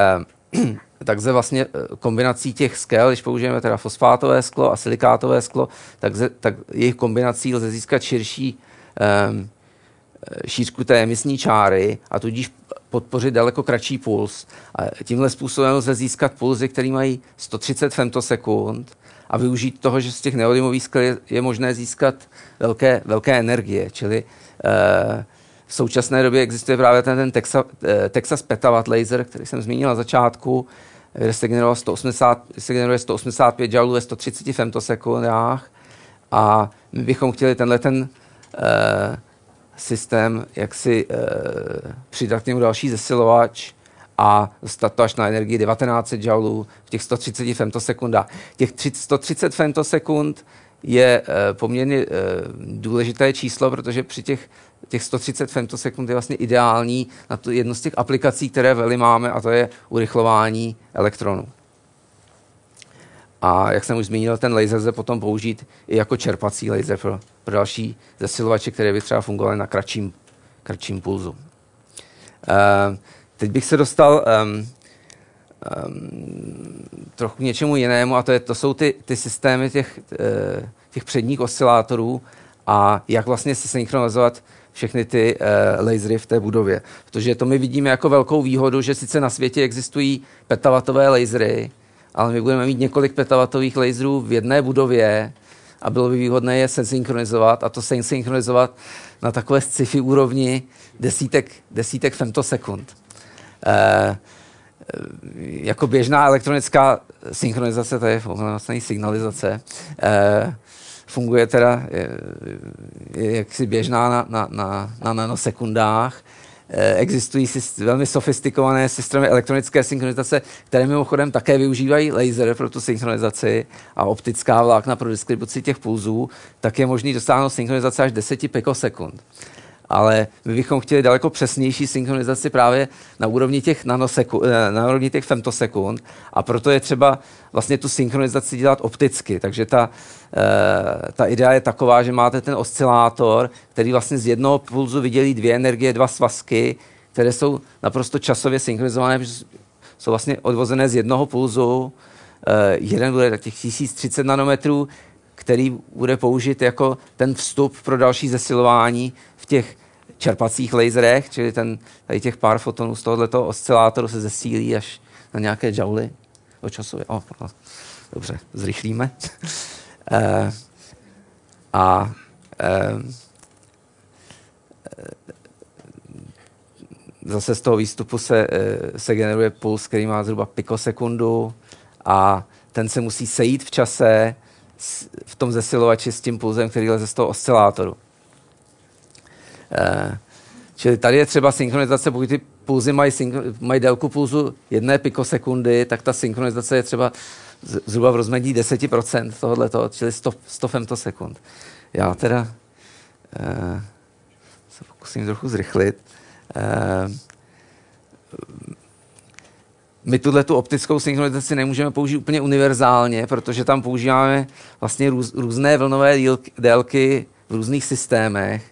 takže vlastně eh, kombinací těch skel, když použijeme teda fosfátové sklo a silikátové sklo, tak, ze, tak jejich kombinací lze získat širší um, šířku té emisní čáry a tudíž podpořit daleko kratší puls. A tímhle způsobem lze získat pulzy, které mají 130 femtosekund a využít toho, že z těch neodymových skel je, je možné získat velké, velké energie. Čili uh, v současné době existuje právě ten, ten Texas, Texas Petawatt laser, který jsem zmínil na začátku, kde se generuje, 180, se generuje 185 joulů ve 130 femtosekundách a my bychom chtěli tenhle ten uh, systém jak si uh, přidat k němu další zesilovač a to až na energii 1900 joulů v těch 130 femtosekundách. Těch 130 femtosekund je uh, poměrně uh, důležité číslo, protože při těch těch 130 femtosekund je vlastně ideální na tu jednu z těch aplikací, které veli máme, a to je urychlování elektronů. A jak jsem už zmínil, ten laser lze potom použít i jako čerpací laser pro, pro další zesilovače, které by třeba fungovaly na kratším, kratším pulzu. Uh, teď bych se dostal um, um, trochu k něčemu jinému, a to, je, to jsou ty, ty systémy těch, uh, těch předních oscilátorů a jak vlastně se synchronizovat všechny ty uh, lasery v té budově. Protože to my vidíme jako velkou výhodu, že sice na světě existují petavatové lasery, ale my budeme mít několik petawatových laserů v jedné budově a bylo by výhodné je se synchronizovat a to se synchronizovat na takové sci-fi úrovni desítek, desítek femtosekund. Uh, jako běžná elektronická synchronizace, to je vlastně signalizace, uh, funguje teda je, je jaksi běžná na, na, na, na nanosekundách. Existují velmi sofistikované systémy elektronické synchronizace, které mimochodem také využívají laser pro tu synchronizaci a optická vlákna pro distribuci těch pulzů, tak je možný dosáhnout synchronizace až 10 pikosekund ale my bychom chtěli daleko přesnější synchronizaci právě na úrovni těch, nanoseku, eh, na úrovni těch femtosekund a proto je třeba vlastně tu synchronizaci dělat opticky. Takže ta, eh, ta idea je taková, že máte ten oscilátor, který vlastně z jednoho pulzu vydělí dvě energie, dva svazky, které jsou naprosto časově synchronizované, jsou vlastně odvozené z jednoho pulzu. Eh, jeden bude tak těch 1030 nanometrů, který bude použit jako ten vstup pro další zesilování v těch čerpacích laserech, čili ten, tady těch pár fotonů z tohoto oscilátoru se zesílí až na nějaké jouly o časově. Oh, dobře, zrychlíme. uh, a uh, zase z toho výstupu se, se generuje puls, který má zhruba pikosekundu a ten se musí sejít v čase v tom zesilovači s tím pulzem, který leze z toho oscilátoru. Čili tady je třeba synchronizace, pokud ty pulzy mají, mají délku pulzu jedné pikosekundy, tak ta synchronizace je třeba zhruba v rozmedí 10% tohoto, čili 100, 100 femtosekund. Já teda uh, se pokusím trochu zrychlit. Uh, my tuhle tu optickou synchronizaci nemůžeme použít úplně univerzálně, protože tam používáme vlastně růz, různé vlnové délky v různých systémech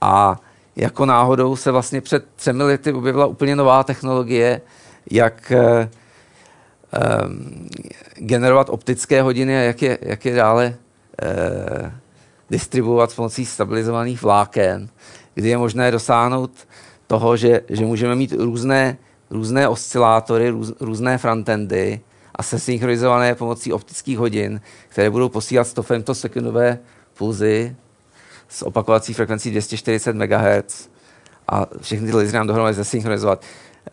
a jako náhodou se vlastně před třemi lety objevila úplně nová technologie, jak uh, um, generovat optické hodiny a jak je, jak je dále uh, distribuovat pomocí stabilizovaných vláken, kdy je možné dosáhnout toho, že, že můžeme mít různé, různé oscilátory, růz, různé frontendy a se synchronizované pomocí optických hodin, které budou posílat 100 femtosekundové pulzy s opakovací frekvencí 240 MHz a všechny ty lasery nám dohromady zesynchronizovat.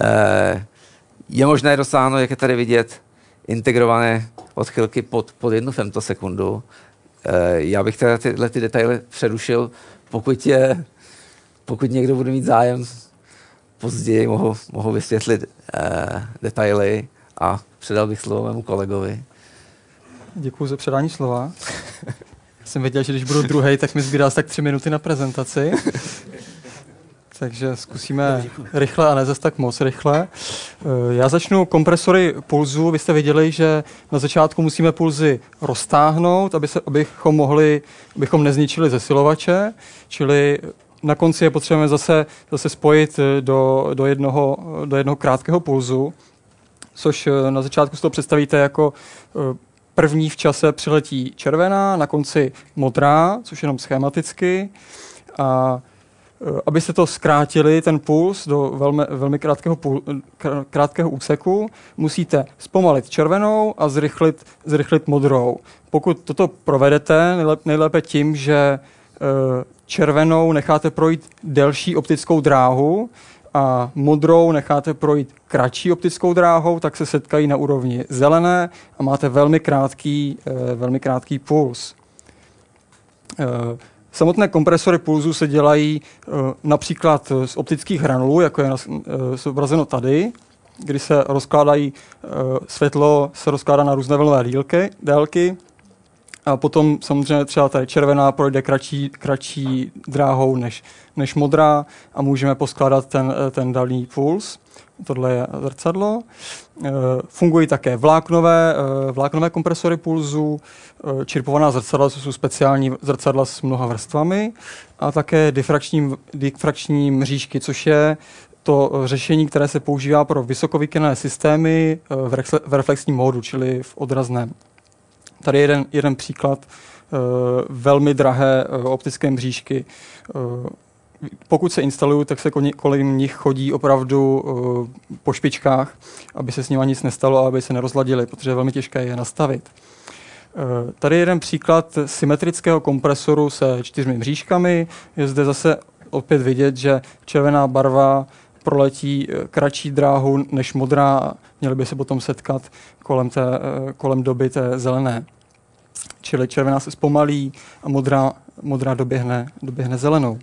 E, je možné dosáhnout, jak je tady vidět, integrované odchylky pod, pod jednu femtosekundu. E, já bych teda tyhle ty detaily přerušil, pokud, je, pokud někdo bude mít zájem, později mohu, mohu vysvětlit e, detaily a předal bych slovo mému kolegovi. Děkuji za předání slova jsem věděl, že když budu druhý, tak mi zbírá tak tři minuty na prezentaci. Takže zkusíme rychle a ne zase tak moc rychle. Eh, já začnu kompresory pulzu. Vy jste viděli, že na začátku musíme pulzy roztáhnout, aby se, abychom mohli, abychom nezničili zesilovače, čili na konci je potřebujeme zase, zase spojit eh, do, do, jednoho, do jednoho krátkého pulzu, což eh, na začátku si to představíte jako První v čase přiletí červená, na konci modrá, což jenom schematicky. A e, aby se to zkrátili, ten puls do velmi, velmi krátkého, pul, krátkého úseku, musíte zpomalit červenou a zrychlit, zrychlit modrou. Pokud toto provedete, nejlépe tím, že červenou necháte projít delší optickou dráhu, a modrou necháte projít kratší optickou dráhou, tak se setkají na úrovni zelené a máte velmi krátký, eh, velmi krátký puls. Eh, samotné kompresory pulzu se dělají eh, například z optických hranulů, jako je zobrazeno tady, kdy se rozkládají, světlo se rozkládá na různé vlnové délky a potom samozřejmě třeba tady červená projde kratší, kratší dráhou než, než modrá a můžeme poskládat ten, ten daný puls. Tohle je zrcadlo. E, fungují také vláknové, e, vláknové kompresory pulzu, e, čirpovaná zrcadla, co jsou speciální zrcadla s mnoha vrstvami a také difrakční, difrakční mřížky, což je to řešení, které se používá pro vysokovykenné systémy v reflexním módu, čili v odrazném. Tady je jeden, jeden příklad uh, velmi drahé uh, optické mřížky. Uh, pokud se instalují, tak se kolem nich chodí opravdu po špičkách, aby se s nimi nic nestalo a aby se nerozladili, protože je velmi těžké je nastavit. Tady je jeden příklad symetrického kompresoru se čtyřmi mřížkami. Je zde zase opět vidět, že červená barva proletí kratší dráhu než modrá, měly by se potom setkat kolem, té, kolem doby té zelené. Čili červená se zpomalí a modrá, modrá doběhne, doběhne zelenou. Eh,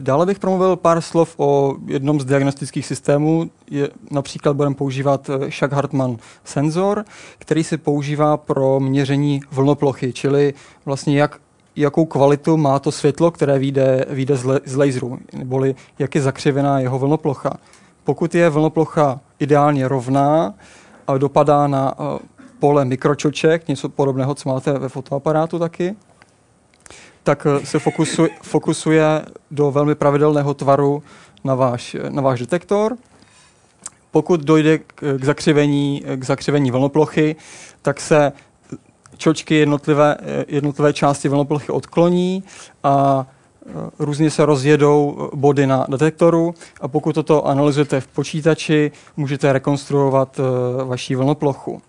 dále bych promluvil pár slov o jednom z diagnostických systémů. Je, například budeme používat eh, Shack-Hartmann senzor, který se používá pro měření vlnoplochy, čili vlastně jak, jakou kvalitu má to světlo, které vyjde, vyjde z, le, z laseru, neboli jak je zakřivená jeho vlnoplocha. Pokud je vlnoplocha ideálně rovná a dopadá na eh, pole mikročoček, něco podobného, co máte ve fotoaparátu taky, tak eh, se fokusuje, fokusuje do velmi pravidelného tvaru na váš, na váš detektor. Pokud dojde k, k, zakřivení, k zakřivení vlnoplochy, tak se čočky jednotlivé, eh, jednotlivé části vlnoplochy odkloní a různě se rozjedou body na detektoru a pokud toto analyzujete v počítači, můžete rekonstruovat vaši vlnoplochu.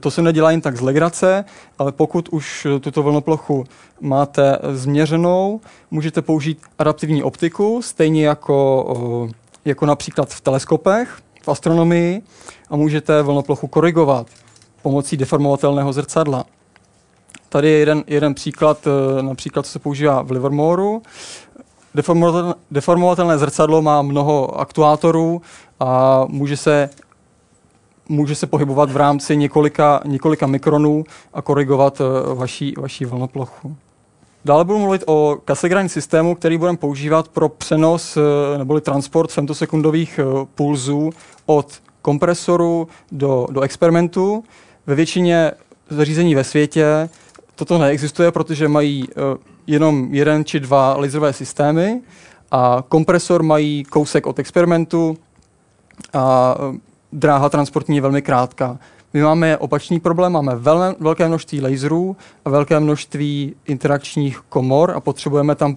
To se nedělá jen tak z legrace, ale pokud už tuto vlnoplochu máte změřenou, můžete použít adaptivní optiku, stejně jako, jako například v teleskopech, v astronomii, a můžete vlnoplochu korigovat pomocí deformovatelného zrcadla. Tady je jeden, jeden příklad, například, co se používá v Livermoreu. Deformovatelné zrcadlo má mnoho aktuátorů a může se může se pohybovat v rámci několika, několika mikronů a korigovat uh, vaší, vaší vlnoplochu. Dále budu mluvit o Cassegrain systému, který budeme používat pro přenos uh, neboli transport femtosekundových pulzů od kompresoru do, do experimentu. Ve většině zařízení ve světě toto neexistuje, protože mají jenom jeden či dva laserové systémy a kompresor mají kousek od experimentu a dráha transportní je velmi krátká. My máme opačný problém, máme velmi, velké množství laserů a velké množství interakčních komor a potřebujeme tam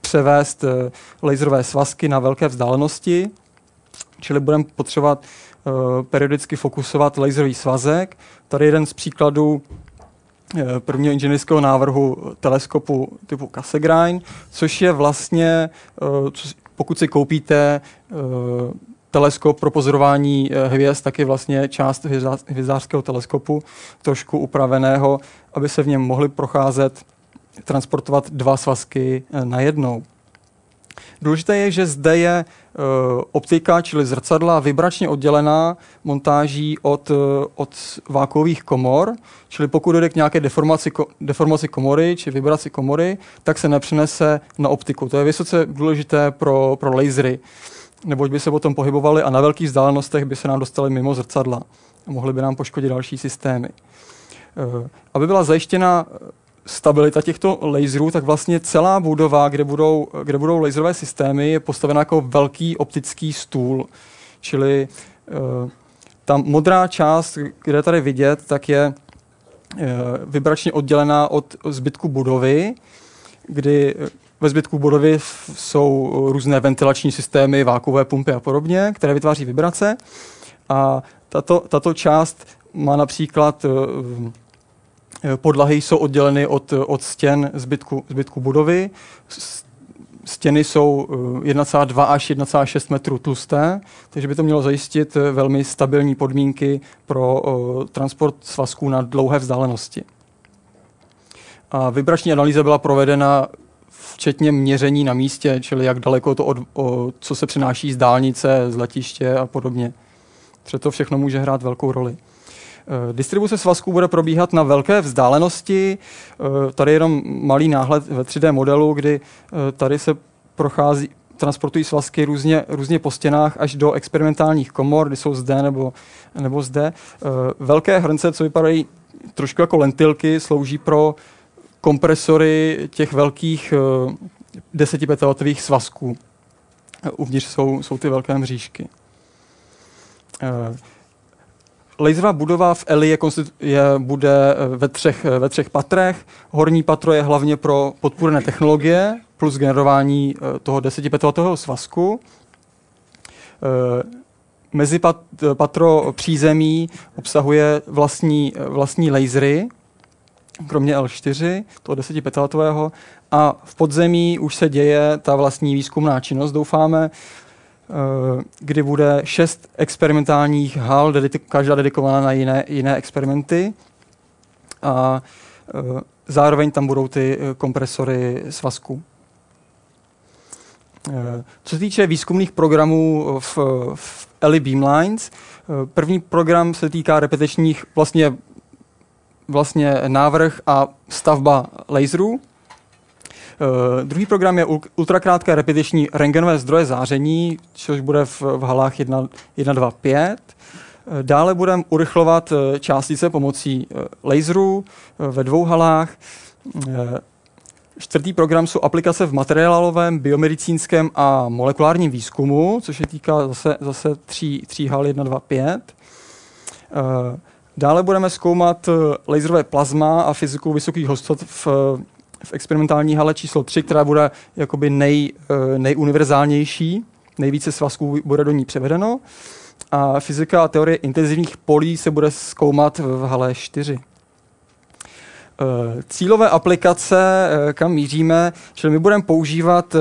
převést eh, laserové svazky na velké vzdálenosti, čili budeme potřebovat periodicky fokusovat laserový svazek. Tady jeden z příkladů prvního inženýrského návrhu teleskopu typu Cassegrain, což je vlastně, uh, pokud si koupíte teleskop pro pozorování eh, hvězd, taky vlastně část hvězdářského teleskopu, trošku upraveného, aby se v něm mohly procházet, transportovat dva svazky eh, najednou. Důležité je, že zde je optika, čili zrcadla, vibračně oddělená montáží od, uh, od vákuových komor, čili pokud dojde k nějaké deformaci, deformaci komory či vibraci komory, tak se nepřenese na optiku. To je vysoce důležité pro, pro lasery. Neboť by se potom pohybovali a na velkých vzdálenostech by se nám dostali mimo zrcadla a mohly by nám poškodit další systémy. Eh, aby byla zajištěna stabilita těchto laserů, tak vlastně celá budova, kde budou, kde budou laserové systémy, je postavena jako velký optický stůl. Čili eh, ta modrá část, kde tady vidět, tak je eh, vibračně oddělená od zbytku budovy, kdy ve zbytku budovy jsou různé ventilační systémy, vákové pumpy a podobně, které vytváří vibrace. A tato, tato část má například eh, podlahy jsou odděleny od, od stěn zbytku, zbytku budovy. Stěny jsou 1,2 eh, až 1,6 metrů tlusté, takže by to mělo zajistit eh, velmi stabilní podmínky pro transport svazků na dlouhé vzdálenosti. A vibrační analýza byla provedena včetně měření na místě, čili jak daleko to, od, o, co se přenáší z dálnice, z letiště a podobně. Protože to všechno může hrát velkou roli. E, distribuce svazků bude probíhat na velké vzdálenosti. E, tady je jenom malý náhled ve 3D modelu, kdy e, tady se prochází, transportují svazky různě, různě po stěnách až do experimentálních komor, kdy jsou zde nebo, nebo zde. Velké hrnce, co vypadají trošku jako lentilky, slouží pro kompresory těch velkých desetipetawatových svazků. Uvnitř jsou, jsou ty velké mřížky. Laserová budova v Eli je, je, bude eh, ve třech, ve třech patrech. Horní patro je hlavně pro podpůrné technologie plus generování toho 10 petawatového svazku. Mezi patro přízemí obsahuje vlastní, vlastní lasery, kromě L4, toho 10 petalatového, a v podzemí už se děje ta vlastní výzkumná činnost, doufáme, eh, kdy bude šest experimentálních hal, každá dedikovaná na jiné, jiné experimenty. A eh, zároveň tam budou ty eh, kompresory svazku. Co se týče výzkumných programů v, v Eli Beamlines, první program se týká repetičních vlastně vlastně návrh a stavba laserů. Uh, druhý program je ultrakrátké repetiční rengenové zdroje záření, což bude v, v halách 1, 1, 2, 5. Dále budeme urychlovat eh, částice pomocí eh, laserů ve dvou halách. Čtvrtý program jsou aplikace v materiálovém, biomedicínském a molekulárním výzkumu, což je týká zase, zase tří, tří hal 1, 2, 5. Dále budeme zkoumat eh, laserové plazma a fyziku vysokých hustot v, v experimentální hale číslo 3, která bude jakoby nej, eh, nejuniverzálnější, nejvíce svazků bude do ní převedeno. a fyzika a teorie intenzivních polí se bude zkoumat v hale 4. Eh, cílové aplikace, eh, kam míříme, čili my budeme používat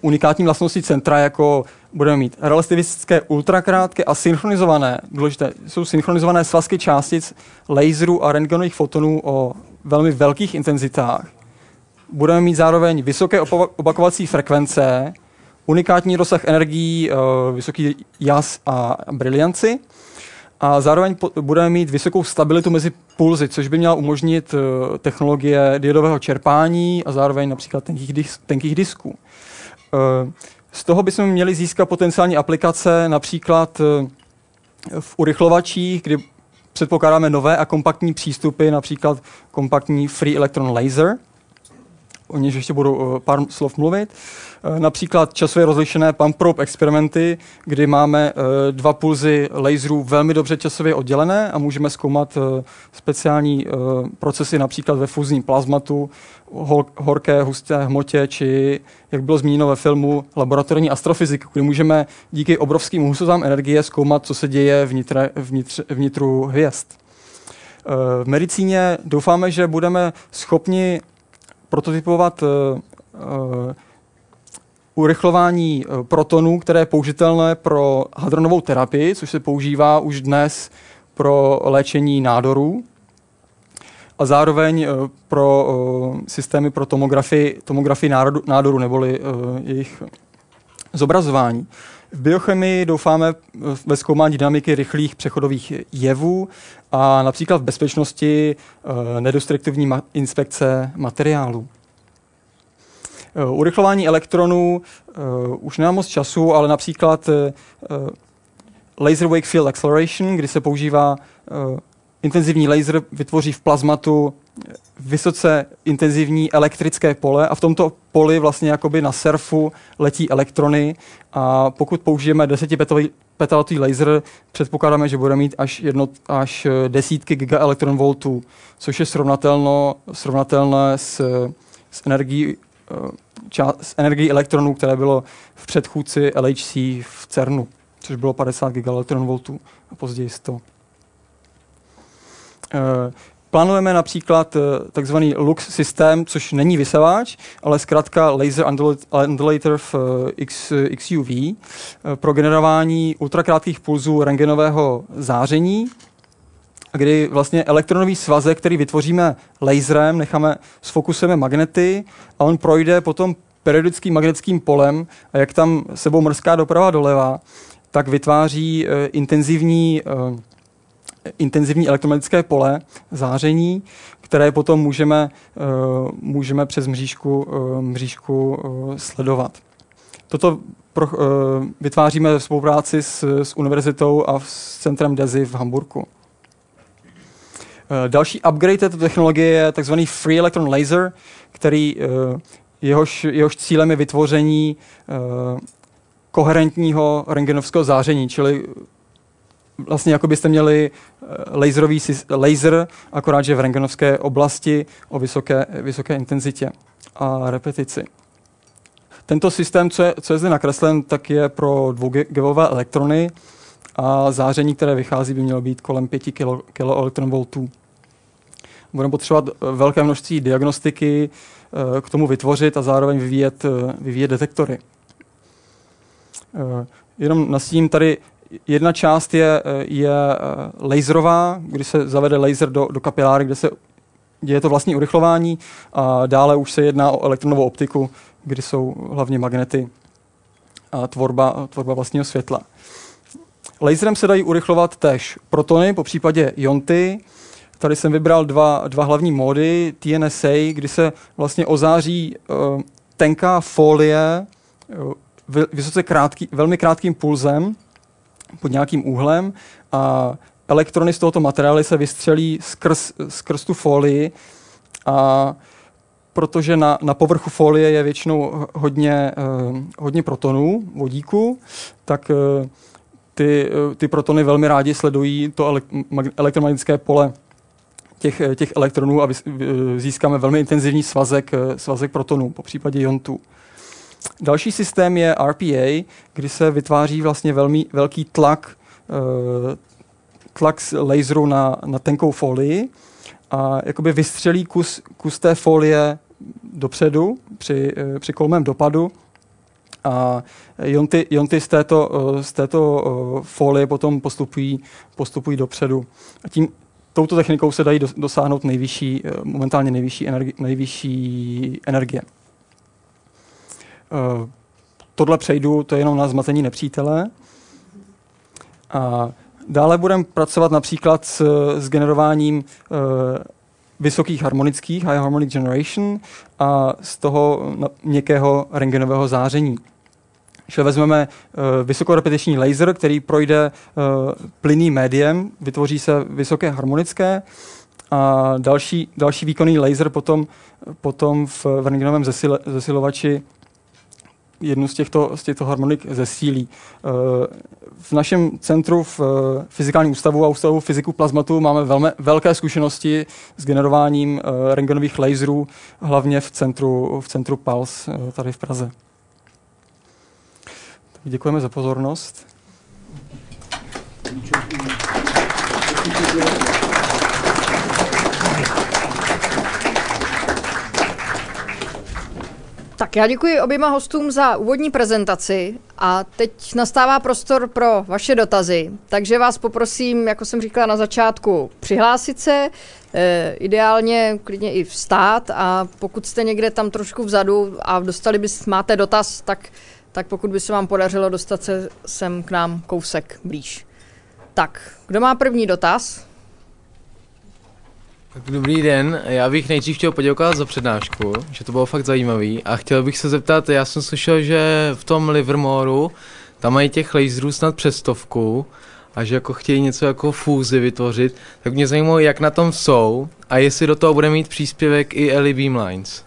unikátní vlastnosti centra, jako budeme mít relativistické ultrakrátké a synchronizované, důležité, jsou synchronizované svazky částic laserů a rentgenových fotonů o velmi velkých intenzitách. Budeme mít zároveň vysoké opakovací frekvence, unikátní rozsah energií, vysoký jas a brilianci a zároveň budeme mít vysokou stabilitu mezi pulzy, což by měla umožnit uh, technologie diodového čerpání a zároveň například tenkých, dis- tenkých disků. Uh, z toho bychom měli získat potenciální aplikace například v urychlovačích, kdy předpokládáme nové a kompaktní přístupy, například kompaktní free electron laser, o něž ještě budu pár slov mluvit. Eh, například časově rozlišené pump probe experimenty, kdy máme eh, dva pulzy laserů velmi dobře časově oddělené a můžeme zkoumat eh, speciální procesy například ve fuzním plazmatu, horké, husté hmotě, či, jak bylo zmíněno ve filmu, laboratorní astrofyziku, kdy můžeme díky obrovským hustotám energie zkoumat, co se děje vnitre, vnitř, vnitru hvězd. V medicíně doufáme, že budeme schopni prototypovat urychlování eh, protonů, které je použitelné pro hadronovou terapii, což se používá už dnes pro léčení nádorů a zároveň eh, pro eh, systémy pro tomografii, tomografii nádoru neboli jejich zobrazování. V biochemii doufáme ve zkoumání dynamiky rychlých přechodových jevů a například v bezpečnosti nedostruktivní inspekce materiálů. Uh, urychlování elektronů uh, už nemám moc času, ale například uh, laser wake field acceleration, kdy se používá intenzivní laser, vytvoří v plazmatu vysoce intenzivní elektrické pole a v tomto poli vlastně jakoby na surfu letí elektrony. A pokud použijeme 10 petawatový laser, předpokládáme, že bude mít až, jedno, až desítky gigaelektronvoltů, což je srovnatelné s, s energií část, energii elektronů, které bylo v předchůdci LHC v CERNu, což bylo 50 gigaelektronvoltů a později 100. Eh, plánujeme například eh, takzvaný LUX systém, což není vysavač, ale zkrátka Laser Undulator v eh, XUV pro generování ultrakrátkých pulzů rengenového záření kdy vlastně elektronový svazek, který vytvoříme laserem, necháme, sfokusujeme magnety a on projde potom periodickým magnetickým polem a jak tam sebou mrzká doprava doleva, tak vytváří uh, intenzivní, uh, intenzivní elektromagnetické pole záření, které potom můžeme, uh, můžeme přes mřížku, uh, mřížku uh, sledovat. Toto pro, uh, vytváříme ve spolupráci s, s univerzitou a s centrem DEZI v Hamburgu. Eh, další upgrade této technologie je tzv. Free Electron Laser, který eh, jehož, jehož cílem je vytvoření eh, koherentního rengenovského záření, čili vlastně jako byste měli laserový laser, akorát, že v rengenovské oblasti o vysoké, vysoké intenzitě a repetici. Tento systém, co je, co je zde nakreslen, tak je pro dvougevové elektrony a záření, které vychází, by mělo být kolem 5 kV budeme potřebovat eh, velké množství diagnostiky eh, k tomu vytvořit a zároveň vyvíjet, eh, vyvíjet detektory. Jenom nasím tady jedna část je, je laserová, kdy se zavede laser do, do kapiláry, kde se děje to vlastní urychlování a dále už se jedná o elektronovou optiku, kdy jsou hlavně magnety a tvorba, tvorba vlastního světla. Laserem se dají urychlovat též protony, po případě jonty, Tady jsem vybral dva, dva hlavní módy, TNSA, kdy se vlastně ozáří uh, tenká folie uh, vysoce krátký, velmi krátkým pulzem pod nějakým úhlem a elektrony z tohoto materiálu se vystřelí skrz, skrz tu folii a protože na, na povrchu folie je většinou hodně, uh, hodně protonů, vodíku, tak uh, ty, uh, ty protony velmi rádi sledují to elektromagnetické pole těch, eh, těch elektronů a získáme velmi intenzivní svazek, eh, svazek protonů, po případě jontů. další systém je RPA, kdy se vytváří vlastně velmi velký tlak, tlak z laseru na, na tenkou folii a jakoby vystřelí kus, kus té folie dopředu při, při kolmém dopadu a jonty, jonty z této, z této folie potom postupují, postupují dopředu. A tím, touto technikou se dají dosáhnout nejvyšší, momentálně nejvyšší, energi, nejvyšší energie. Uh, tohle přejdu, to je jenom na zmatení nepřítele. A dále budeme pracovat například s, s generováním uh, vysokých harmonických, high harmonic generation, a z toho měkkého rengenového záření. Když vezmeme uh, vysokorepetiční laser, který projde uh, plynným médiem, vytvoří se vysoké harmonické a další, další výkonný laser potom, potom v, v rengenovém zesil, zesilovači jednu z těchto, z těchto harmonik zesílí. Eh, v našem centru v eh, Fyzikálním ústavu a Ústavu fyziku plazmatu máme velmi, velké zkušenosti s generováním eh, rengenových laserů, hlavně v centru, v centru PALS tady v Praze. Děkujeme za pozornost. Tak já děkuji oběma hostům za úvodní prezentaci a teď nastává prostor pro vaše dotazy. Takže vás poprosím, jako jsem říkala na začátku, přihlásit se, e, ideálně klidně i vstát a pokud jste někde tam trošku vzadu a dostali bys, máte dotaz, tak, tak pokud by se vám podařilo dostat se sem k nám kousek blíž. Tak, kdo má první dotaz? Tak dobrý den, já bych nejdřív chtěl poděkovat za přednášku, že to bylo fakt zajímavý a chtěl bych se zeptat, já jsem slyšel, že v tom Livermoreu tam mají těch laserů snad přes stovku a že jako chtějí něco jako fúzi vytvořit, tak mě zajímalo, jak na tom jsou a jestli do toho bude mít příspěvek i Ellie Beamlines.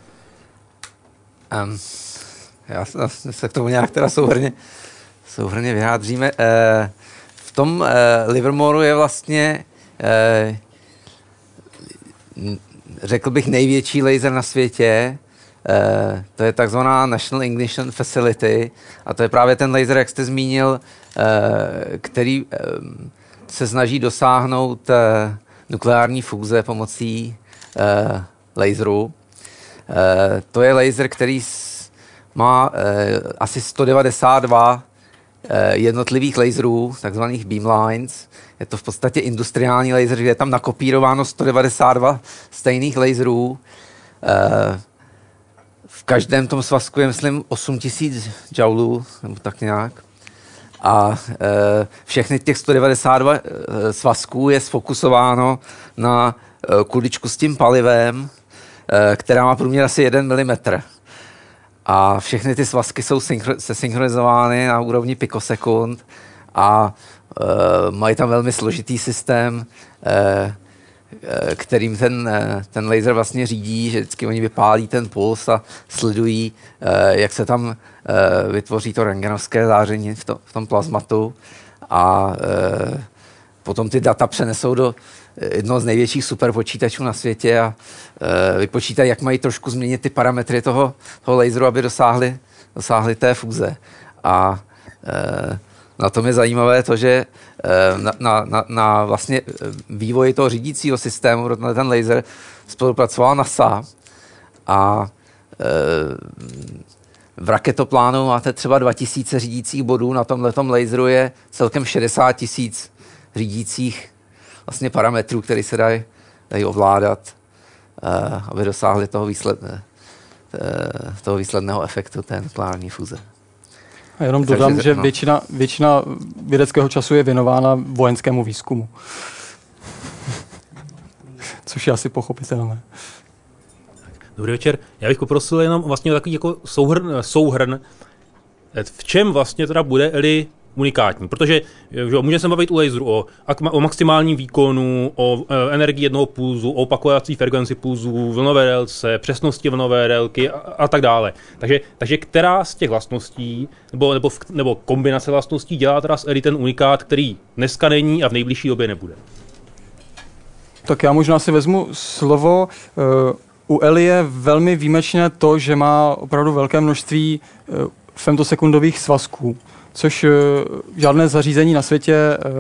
Um, já se k tomu nějak teda souhrně, souhrně vyjádříme. Uh, v tom uh, Livermoreu je vlastně uh, řekl bych, největší laser na světě. Uh, to je takzvaná National Ignition Facility a to je právě ten laser, jak jste zmínil, uh, který uh, se snaží dosáhnout nukleární fúze pomocí laseru. To je laser, který má uh, asi 192 Eh, jednotlivých laserů, takzvaných beamlines. Je to v podstatě industriální laser, je tam nakopírováno 192 stejných laserů. Eh, v každém tom svazku je, myslím, 8000 joulů, nebo tak nějak. A eh, všechny těch 192 svazků je sfokusováno na kuličku s tím palivem, která má průměr asi 1 mm. A všechny ty svazky jsou synchro- se synchronizovány na úrovni pikosekund a uh, mají tam velmi složitý systém, uh, kterým ten, ten laser vlastně řídí, že vždycky oni vypálí ten puls a sledují, jak se tam vytvoří to rengenovské záření v, to, v tom plazmatu. A potom ty data přenesou do jednoho z největších superpočítačů na světě a e, vypočítají, jak mají trošku změnit ty parametry toho, toho laseru, aby dosáhli, dosáhli té fúze. A e, na tom je zajímavé to, že e, na, na, na, na vlastně vývoji toho řídícího systému na ten laser spolupracovala NASA a v raketoplánu máte třeba 2000 řídících bodů, na tomhle laseru je celkem 60 tisíc řídících vlastně parametrů, které se dají, dají ovládat, uh, aby dosáhli toho, výsled, uh, toho výsledného efektu té nukleární fuze. A jenom dodám, Takže, že no. většina, většina vědeckého času je věnována vojenskému výzkumu. Což je asi pochopitelné. Dobrý večer. Já bych poprosil jenom vlastně takový jako souhrn, souhrn v čem vlastně teda bude Eli unikátní, protože že, můžeme se bavit u laseru o, o maximálním výkonu, o e, energii jednoho pulzu, o opakovací frekvenci pulzu, vlnové délce, přesnosti vlnové délky a, a tak dále. Takže, takže která z těch vlastností, nebo, nebo, nebo kombinace vlastností dělá teda z ten unikát, který dneska není a v nejbližší době nebude? Tak já možná si vezmu slovo. u Eli je velmi výjimečné to, že má opravdu velké množství femtosekundových svazků, což uh, žádné zařízení na světě uh,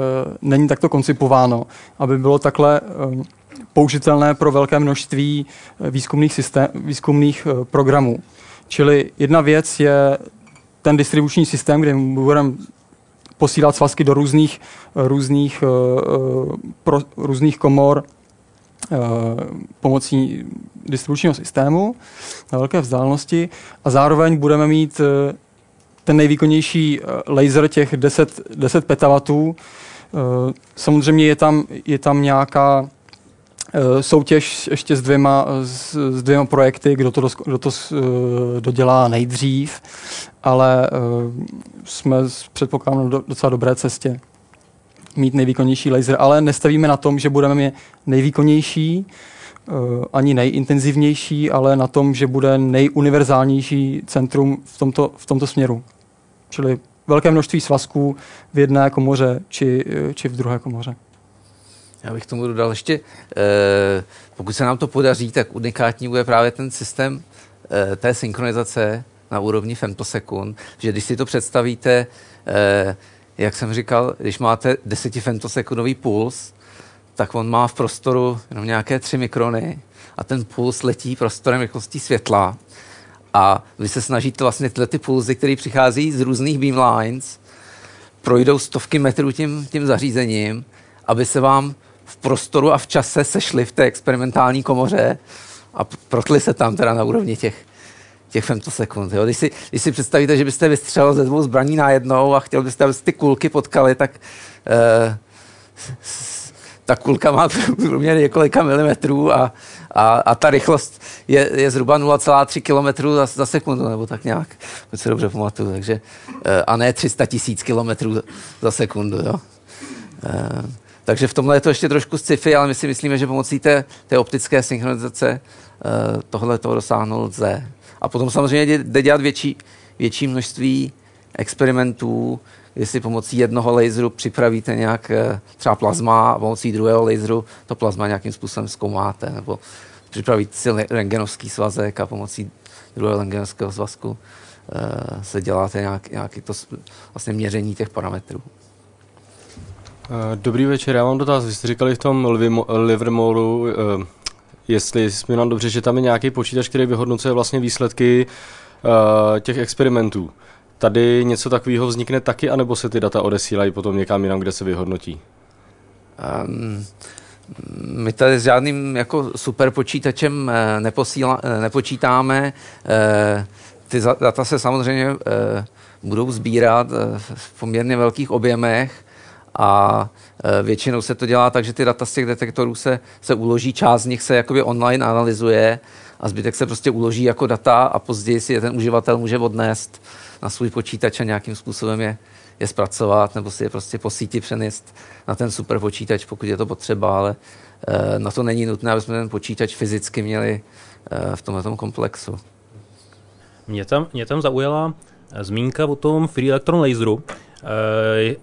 není takto koncipováno, aby bylo takhle uh, použitelné pro velké množství výzkumných, systém, výzkumných programů. Čili jedna věc je ten distribuční systém, kde budeme posílat svazky do různých, různých, pro, různých komor pomocí distribučního systému na velké vzdálenosti a zároveň budeme mít ten nejvýkonnější laser těch 10, 10 petawatů. Samozřejmě je tam, je tam nějaká soutěž ještě s dvěma, s, s dvěma projekty, kdo to, kdo to dodělá nejdřív, ale jsme předpokládám na docela dobré cestě mít nejvýkonnější laser, ale nestavíme na tom, že budeme mít nejvýkonnější, ani nejintenzivnější, ale na tom, že bude nejuniverzálnější centrum v tomto, v tomto směru. Čili velké množství svazků v jedné komoře či, či v druhé komoře. Já bych tomu dodal ještě, eh, pokud se nám to podaří, tak unikátní bude právě ten systém eh, té synchronizace na úrovni femtosekund, že když si to představíte, eh, jak jsem říkal, když máte 10 femtosekundový puls, tak on má v prostoru jenom nějaké 3 mikrony a ten puls letí prostorem rychlostí světla a vy se snažíte vlastně tyhle ty pulzy, které přichází z různých beamlines, projdou stovky metrů tím, tím zařízením, aby se vám v prostoru a v čase sešli v té experimentální komoře a protli se tam teda na úrovni těch, těch femtosekund. Jo. Když, si, když si představíte, že byste vystřelil ze dvou zbraní najednou a chtěl byste, aby ty kulky potkali, tak eh, ta kulka má průměr několika milimetrů a, a, a ta rychlost je, je zhruba 0,3 km za, za sekundu, nebo tak nějak, pokud se dobře pamatuju. Takže, eh, a ne 300 tisíc km za sekundu. Jo. Eh, takže v tomhle je to ještě trošku sci-fi, ale my si myslíme, že pomocí té, té optické synchronizace uh, tohle toho dosáhnout lze. A potom samozřejmě jde dělat větší, větší množství experimentů, jestli pomocí jednoho laseru připravíte nějak uh, třeba plazma a pomocí druhého laseru to plazma nějakým způsobem zkoumáte, nebo připravíte si rengenovský svazek a pomocí druhého rengenovského svazku uh, se děláte nějak, nějaký to vlastně měření těch parametrů. Eh, dobrý večer, já mám dotaz. Vy jste říkali v tom Livermoreu, eh, jestli jsme nám dobře, že tam je nějaký počítač, který vyhodnocuje vlastně výsledky eh, těch experimentů. Tady něco takového vznikne taky, anebo se ty data odesílají potom někam jinam, kde se vyhodnotí? Um, my tady s žádným jako super počítačem neposíla, nepočítáme. Ty data se samozřejmě budou sbírat v poměrně velkých objemech a většinou se to dělá tak, že ty data z těch detektorů se, se uloží, část z nich se jakoby online analyzuje a zbytek se prostě uloží jako data a později si je ten uživatel může odnést na svůj počítač a nějakým způsobem je, je zpracovat nebo si je prostě po síti přenést na ten super počítač, pokud je to potřeba, ale e, na to není nutné, aby jsme ten počítač fyzicky měli e, v tomto komplexu. Mě tam, mě tam zaujala zmínka o tom free electron laseru, Eh,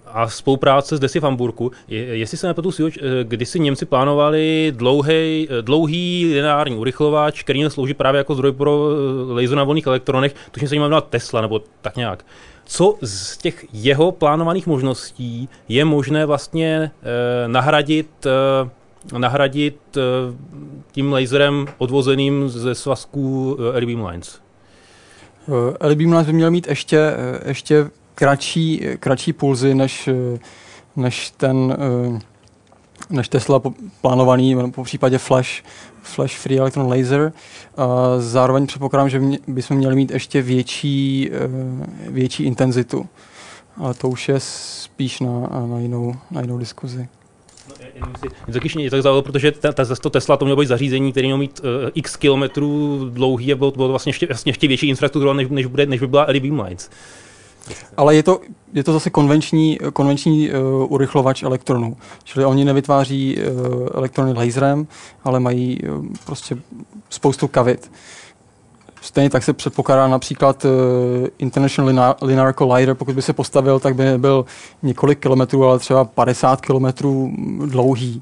a spolupráce s Desi v Hamburku. Jestli se nepletu, eh, když si Němci plánovali dlouhý, eh, dlouhý lineární urychlovač, který slouží právě jako zdroj pro laser na volných elektronech, tuším se jmenuje Tesla nebo tak nějak. Co z těch jeho plánovaných možností je možné vlastně eh, nahradit eh, nahradit eh, tím laserem odvozeným ze svazků eh, LED Lines? LED Lines by měl mít ještě, ještě kratší, kratší pulzy než, než ten než Tesla plánovaný, po případě Flash, Flash Free Electron Laser. Zároveň předpokládám, že bychom měli mít ještě větší, větší intenzitu. Ale to už je spíš na, na, jinou, na jinou diskuzi. No, taky mě tak zaujalo, protože ta, ta, to Tesla to mělo být zařízení, které mělo mít uh, x kilometrů dlouhý a bylo, bylo vlastně ještě, vlastně ještě větší infrastruktura, než, než, bude, než by byla LED Beamlines. Ale je to, je to zase konvenční, konvenční uh, urychlovač elektronů. Čili oni nevytváří uh, elektrony laserem, ale mají uh, prostě spoustu kavit. Stejně tak se předpokládá například uh, International Linear, Linear Collider, pokud by se postavil, tak by byl několik kilometrů, ale třeba 50 kilometrů dlouhý.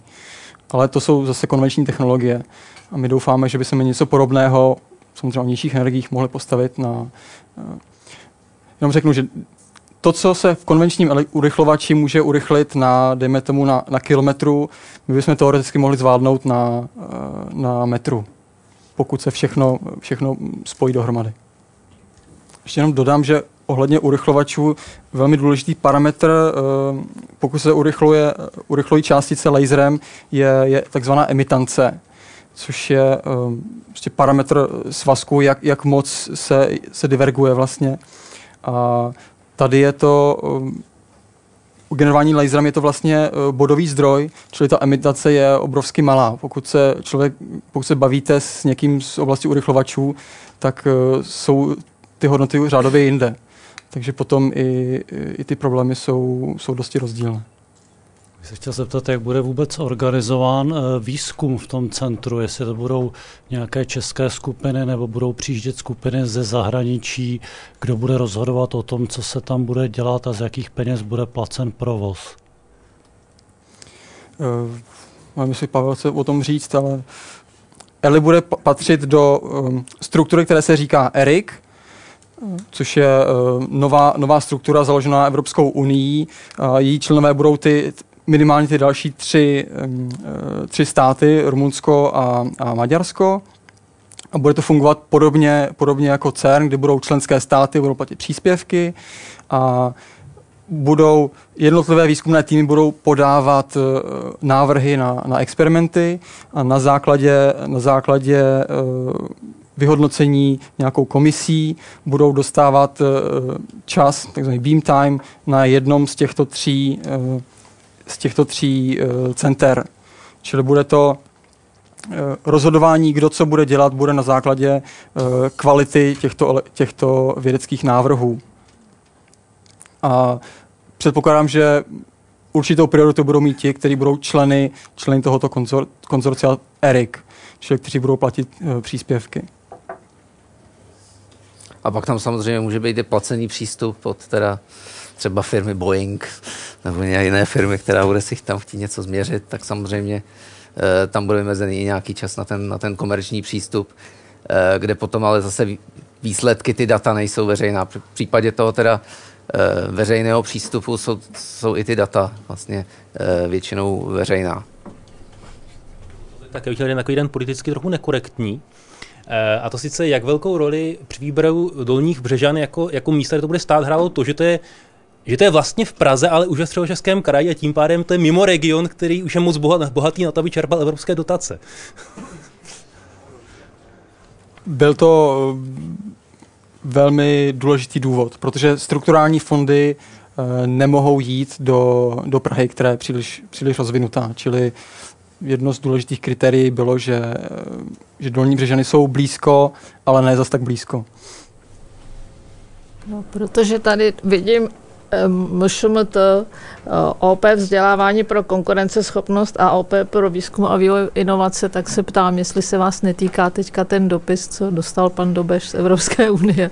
ale to jsou zase konvenční technologie. A my doufáme, že by se mi něco podobného, samozřejmě o nižších energiích, mohli postavit na... Eh, jenom řeknu, že to, co se v konvenčním urychlovači může urychlit na, dejme tomu, na, na kilometru, my bychom teoreticky mohli zvládnout na, eh, na metru, pokud se všechno, všechno spojí dohromady. Ještě jenom dodám, že ohledně urychlovačů velmi důležitý parametr, eh, pokud se urychluje, urychlují částice laserem, je, je takzvaná emitance, což je eh, prostě parametr svazku, jak, jak moc se, se diverguje vlastně. A tady je to u generování laserem je to vlastně eh, bodový zdroj, čili ta emitace je obrovsky malá. Pokud se člověk, pokud se bavíte s někým z oblasti urychlovačů, tak jsou ty hodnoty řádově jinde. Takže potom i, i ty problémy jsou, jsou dosti rozdílné. Bych se chtěl zeptat, jak bude vůbec organizován eh, výzkum v tom centru, jestli to budou nějaké české skupiny nebo budou přijíždět skupiny ze zahraničí, kdo bude rozhodovat o tom, co se tam bude dělat a z jakých peněz bude placen provoz. Uh, mám si Pavel chce o tom říct, ale Eli bude patřit do um, struktury, které se říká ERIC, což je uh, nová, nová struktura založená Evropskou unii. Uh, její členové budou ty minimálně ty další tři, uh, tři státy, Rumunsko a, a Maďarsko. A bude to fungovat podobně, podobně jako CERN, kdy budou členské státy, budou platit příspěvky a budou jednotlivé výzkumné týmy budou podávat uh, návrhy na, na experimenty a na základě, na základě uh, vyhodnocení nějakou komisí, budou dostávat eh, čas, takzvaný beam time, na jednom z těchto tří, eh, z těchto tří eh, center. Čili bude to rozhodování, kdo co bude dělat, bude na základě kvality těchto, těchto vědeckých návrhů. A předpokládám, že určitou prioritu budou mít ti, kteří budou členy, členy tohoto konzor, konzorcia ERIC, čili kteří budou platit příspěvky. A pak tam samozřejmě může být i placený přístup od teda třeba firmy Boeing nebo jiné firmy, která bude si tam chtít něco změřit, tak samozřejmě e, tam bude vymezený i nějaký čas na ten, na ten komerční přístup, e, kde potom ale zase výsledky, ty data nejsou veřejná. V případě toho teda e, veřejného přístupu jsou, jsou i ty data vlastně většinou veřejná. Tak bych chtěl takový den politicky trochu nekorektní, Eh, a to sice, jak velkou roli při výběru dolních břežan jako, jako místa, kde to bude stát, hrálo to, že to je že to je vlastně v Praze, ale už ve středočeském kraji a tím pádem to je mimo region, který už je moc bohatý na to, aby čerpal evropské dotace. Byl to eh, velmi důležitý důvod, protože strukturální fondy eh, nemohou jít do, do Prahy, která je příliš, příliš rozvinutá. Čili jedno z důležitých kritérií bylo, že, že dolní břežany jsou blízko, ale ne zas tak blízko. No, protože tady vidím MŠMT, eh, OP vzdělávání pro konkurenceschopnost a OP pro výzkum a vývoj inovace, tak se ptám, jestli se vás netýká teďka ten dopis, co dostal pan Dobeš z Evropské unie.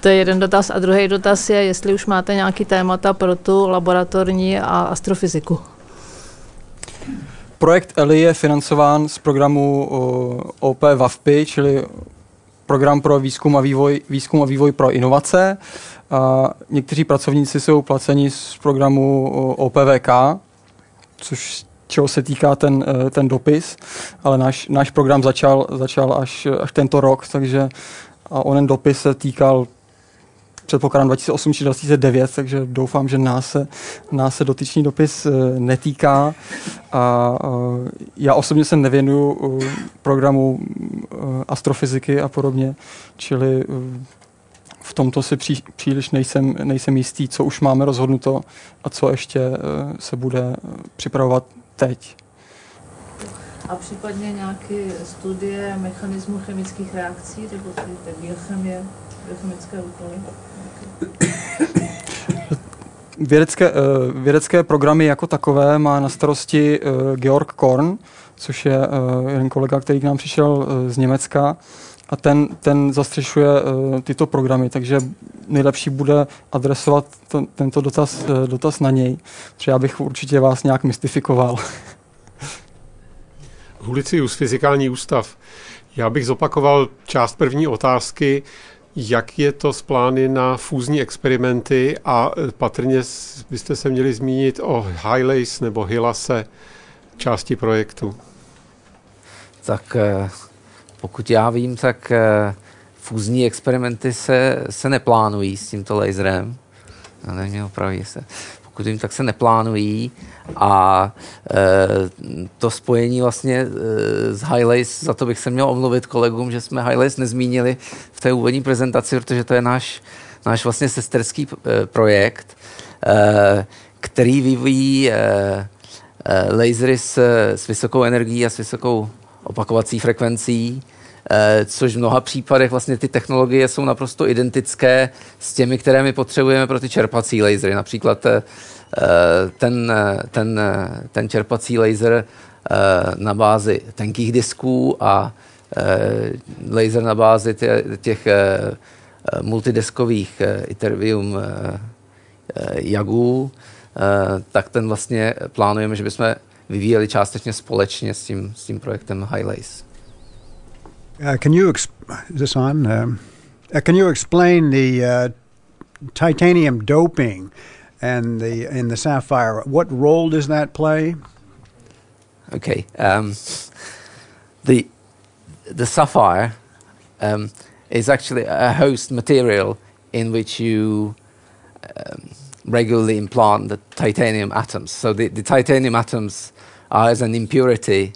To je jeden dotaz. A druhý dotaz je, jestli už máte nějaký témata pro tu laboratorní a astrofyziku. Projekt ELI je financován z programu OP WAFPI, čili program pro výzkum a vývoj, výzkum a vývoj pro inovace. A někteří pracovníci jsou placeni z programu OPVK, což čeho se týká ten, e, ten dopis, ale náš, náš program začal, začal až, až tento rok, takže a onen dopis se týkal předpokládám 2008 či 2009, takže doufám, že nás se, nás se dotyčný dopis eh, netýká. A eh, já osobně se nevěnuju programu astrofyziky a podobně, čili v tomto si pří, příliš nejsem, nejsem jistý, co už máme rozhodnuto a co ještě se bude připravovat teď. A případně nějaké studie mechanismu chemických reakcí, nebo ty biochemie, biochemické úkoly? Vědecké, uh, vědecké programy jako takové má na starosti Georg Korn, což je jeden kolega, který k nám přišel z Německa a ten, ten zastřešuje uh, tyto programy, takže nejlepší bude adresovat to, tento dotaz, uh, dotaz na něj, protože já bych určitě vás nějak mystifikoval. Hulicius, Fyzikální ústav. Já bych zopakoval část první otázky, jak je to s plány na fúzní experimenty a patrně byste se měli zmínit o Highlights nebo Hilase části projektu. Tak eh, pokud já vím, tak eh, fúzní experimenty se, se neplánují s tímto laserem. Já nevím, opraví se. Pokud vím, tak se neplánují a e, to spojení vlastně e, s Highlights, za to bych se měl omluvit kolegům, že jsme Highlights nezmínili v té úvodní prezentaci, protože to je náš, náš vlastně sesterský projekt, e, který vyvíjí e, e, lasery s, s vysokou energií a s vysokou opakovací frekvencí, Eh, což v mnoha případech vlastně ty technologie jsou naprosto identické s těmi, které my potřebujeme pro ty čerpací lasery. Například eh, ten, ten, ten čerpací laser eh, na bázi tenkých disků a laser na bázi těch multideskových Itervium jagů, tak ten vlastně plánujeme, že bychom vyvíjeli částečně společně s tím, s tím projektem. Uh, can you exp- is this on? Um, uh, can you explain the uh, titanium doping and the in the sapphire? What role does that play? Okay, um, the the sapphire um, is actually a host material in which you um, regularly implant the titanium atoms. So the, the titanium atoms as an impurity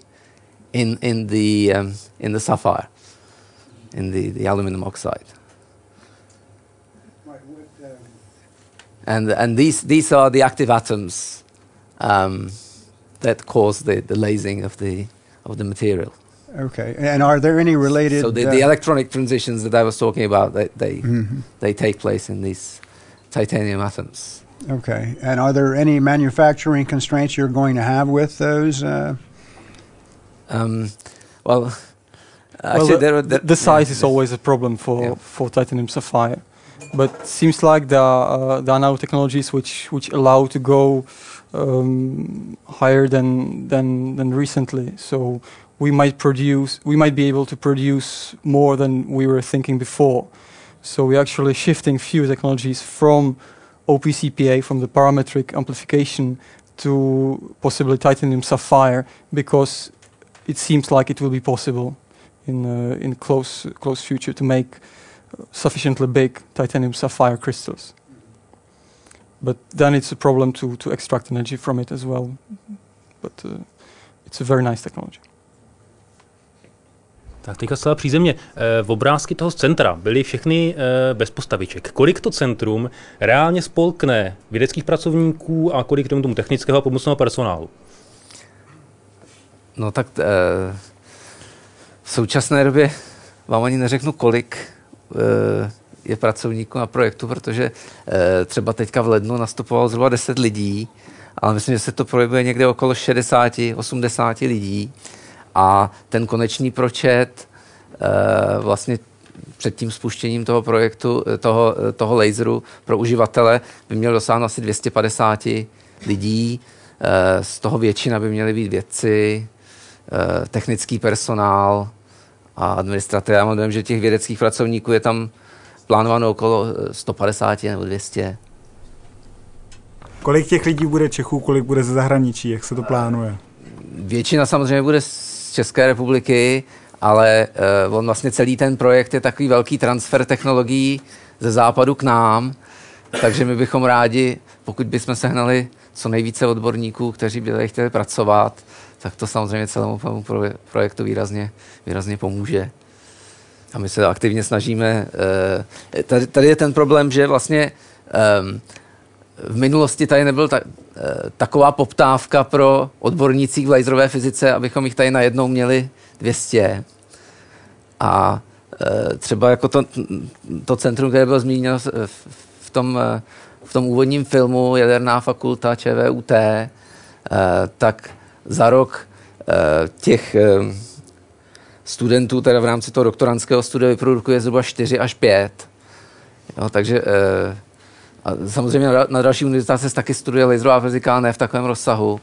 in in the um, in the sapphire in the, the aluminum oxide. And, and these, these are the active atoms um, that cause the, the lasing of the, of the material. Okay, and are there any related? So the, uh, the electronic transitions that I was talking about, they they, mm-hmm. they take place in these titanium atoms. Okay, and are there any manufacturing constraints you're going to have with those? Uh? Um, well, well, the, there, there, the, size yeah, is always a problem for, yeah. for titanium sapphire. But seems like there are, uh, there are now technologies which, which allow to go um, higher than, than, than recently. So we might produce, we might be able to produce more than we were thinking before. So we're actually shifting few technologies from OPCPA, from the parametric amplification, to possibly titanium sapphire because it seems like it will be possible in uh, in close close future to make sufficiently big titanium sapphire crystals. But then it's a problem to to extract energy from it as well. But uh, it's a very nice technology. Tak teďka zcela přízemně. E, v obrázky toho centra byly všechny e, bez postaviček. Kolik to centrum reálně spolkne vědeckých pracovníků a kolik tomu technického a pomocného personálu? No tak e, v současné době vám ani neřeknu, kolik eh, je pracovníků na projektu, protože eh, třeba teďka v lednu nastupovalo zhruba 10 lidí, ale myslím, že se to projevuje někde okolo 60, 80 lidí a ten konečný pročet eh, vlastně před tím spuštěním toho projektu, toho, toho laseru pro uživatele by měl dosáhnout asi 250 lidí. Z toho většina by měly být vědci, technický personál, a administrativy. Já mám dojem, že těch vědeckých pracovníků je tam plánováno okolo 150 nebo 200. Kolik těch lidí bude Čechů, kolik bude ze zahraničí, jak se to plánuje? Většina samozřejmě bude z České republiky, ale uh, on vlastně celý ten projekt je takový velký transfer technologií ze západu k nám, takže my bychom rádi, pokud bychom sehnali co nejvíce odborníků, kteří by tady chtěli pracovat, tak to samozřejmě celému projektu výrazně, výrazně pomůže. A my se aktivně snažíme. Eh, tady, tady je ten problém, že vlastně ehm, v minulosti tady nebyl ta, eh, taková poptávka pro odbornících v laserové fyzice, abychom jich tady najednou měli 200. A eh, třeba jako to, to centrum, které bylo zmíněno v tom, v tom úvodním filmu Jaderná fakulta ČVUT, tak za rok eh, těch eh, studentů, teda v rámci toho doktorantského studia vyprodukuje zhruba 4 až 5. Jo, takže eh, a samozřejmě na, další univerzitách se taky studuje laserová fyzika, ne v takovém rozsahu,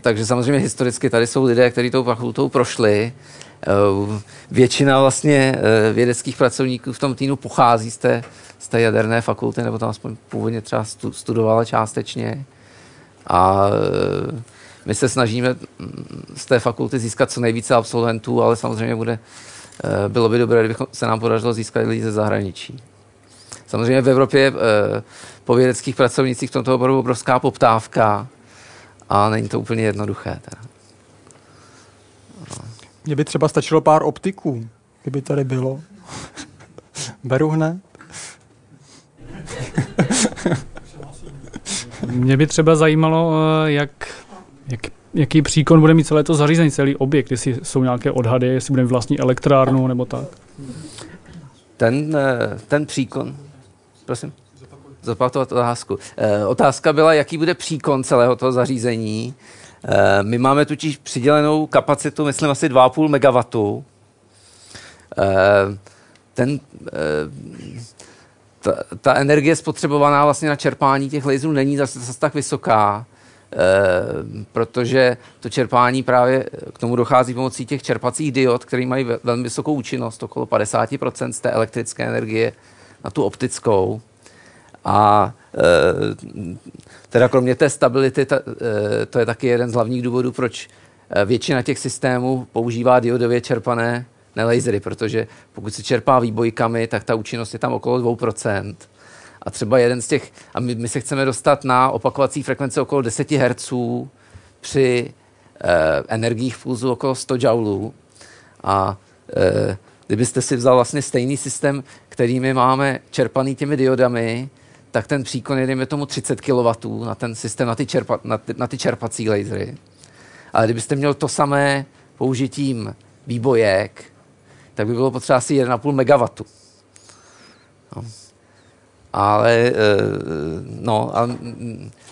takže samozřejmě historicky tady jsou lidé, kteří tou fakultou prošli. Většina vlastně vědeckých pracovníků v tom týmu pochází z té, z té jaderné fakulty, nebo tam aspoň původně třeba studovala částečně. A my se snažíme z té fakulty získat co nejvíce absolventů, ale samozřejmě bude, eh, bylo by dobré, kdyby se nám podařilo získat lidi ze zahraničí. Samozřejmě v Evropě je eh, po vědeckých pracovnicích v tomto oboru obrovská poptávka a není to úplně jednoduché. Teda. Mně by třeba stačilo pár optiků, kdyby tady bylo. Beru hned. Mě by třeba zajímalo, eh, jak jak, jaký příkon bude mít celé to zařízení, celý objekt, jestli jsou nějaké odhady, jestli bude vlastní elektrárnu nebo tak? Ten, eh, ten příkon, prosím, zopakovat otázku. Eh, otázka byla, jaký bude příkon celého toho zařízení. Eh, my máme totiž přidělenou kapacitu, myslím, asi 2,5 MW. Ten, ta, ta energie spotřebovaná vlastně na čerpání těch laserů není zase, zase tak vysoká. Eh, protože to čerpání právě k tomu dochází pomocí těch čerpacích diod, které mají velmi vysokou účinnost, okolo 50% z té elektrické energie na tu optickou. A eh, teda kromě té stability, eh, to je taky jeden z hlavních důvodů, proč většina těch systémů používá diodově čerpané lasery, protože pokud se čerpá výbojkami, tak ta účinnost je tam okolo 2%. A třeba jeden z těch, a my, my se chceme dostat na opakovací frekvence okolo 10 Hz při eh, energiích pulzu okolo 100 joulů. A eh, kdybyste si vzal vlastně stejný systém, který my máme čerpaný těmi diodami, tak ten příkon je, dejme tomu, 30 kW na ten systém, na ty, čerpa, na ty, na ty čerpací lasery. Ale kdybyste měl to samé použitím výbojek, tak by bylo potřeba asi 1,5 MW. No ale eh, no, a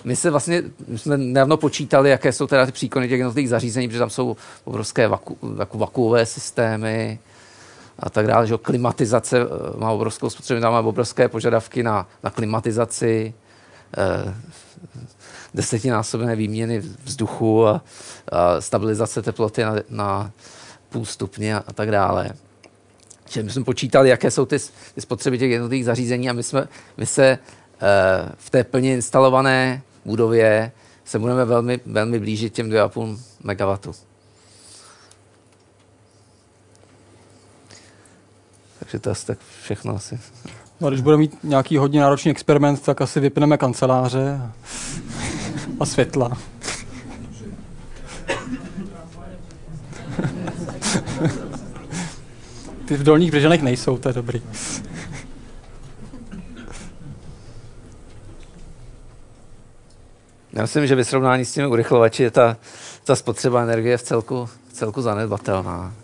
my se vlastně, my jsme nedávno počítali, jaké jsou teda ty příkony těch jednotlivých zařízení, protože tam jsou obrovské vaku, vaku, vakuové systémy a tak dále, že klimatizace eh, má obrovskou spotřebu, tam má obrovské požadavky na, na klimatizaci, eh, desetinásobné výměny vzduchu a, a stabilizace teploty na, na půl stupně a, tak dále. Že my jsme počítali, jaké jsou ty, ty spotřeby těch jednotlivých zařízení a my, jsme, my se e, v té plně instalované budově se budeme velmi, velmi blížit těm 2,5 MW. Takže to asi tak všechno asi. No, když budeme mít nějaký hodně náročný experiment, tak asi vypneme kanceláře a, a světla. Ty v dolních Břežanech nejsou, to je dobrý. Já myslím, že ve srovnání s těmi urychlovači je ta, ta spotřeba energie v celku, v celku zanedbatelná.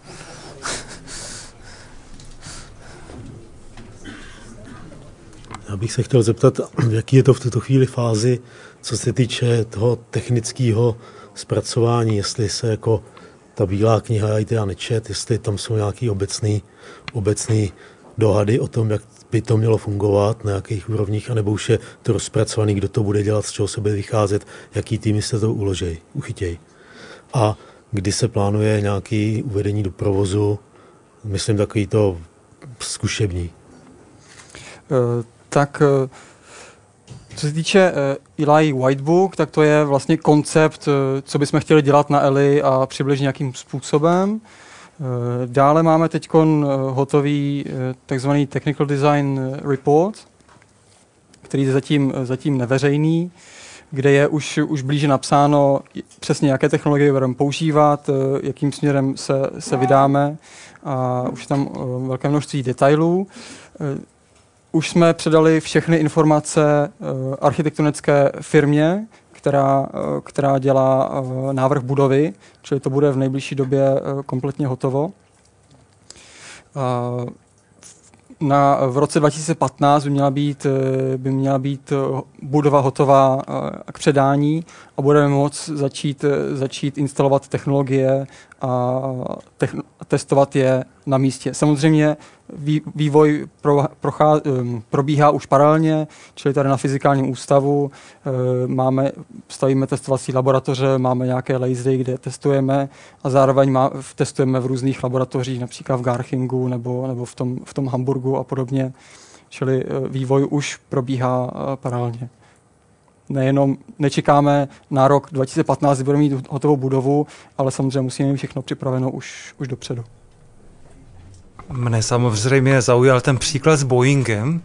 Já bych se chtěl zeptat, jaký je to v tuto chvíli fázi, co se týče toho technického zpracování, jestli se jako ta bílá kniha, já ji nečet, jestli tam jsou nějaký obecný, obecný dohady o tom, jak by to mělo fungovat, na jakých úrovních, anebo už je to rozpracovaný, kdo to bude dělat, z čeho se bude vycházet, jaký týmy se to uložej, uchytěj. A kdy se plánuje nějaký uvedení do provozu, myslím takový to zkušební. Uh, tak uh co se týče uh, Eli Whitebook, tak to je vlastně koncept, uh, co bychom chtěli dělat na Eli a přibližně nějakým způsobem. Dále máme teď hotový takzvaný Technical Design Report, který je zatím, zatím neveřejný, kde je už, už blíže napsáno přesně, jaké technologie budeme používat, jakým směrem se, se vydáme a už tam velké množství detailů. Už jsme předali všechny informace uh, architektonické firmě, která, uh, která dělá uh, návrh budovy, čili to bude v nejbližší době kompletně hotovo. Na, v roce 2015 by měla být, by měla být budova hotová k předání a budeme moct začít, začít instalovat technologie a techn- testovat je na místě. Samozřejmě vývoj pro, prochá, probíhá už paralelně, čili tady na fyzikálním ústavu uh, máme, stavíme testovací laboratoře, máme nějaké lasery, kde testujeme a zároveň má, testujeme v různých laboratořích, například v Garchingu nebo, nebo v, tom, v tom Hamburgu a podobně. Čili uh, vývoj už probíhá uh, paralelně nejenom nečekáme na rok 2015, kdy budeme mít hotovou budovu, ale samozřejmě musíme mít všechno připraveno už, už dopředu. Mne samozřejmě zaujal ten příklad s Boeingem,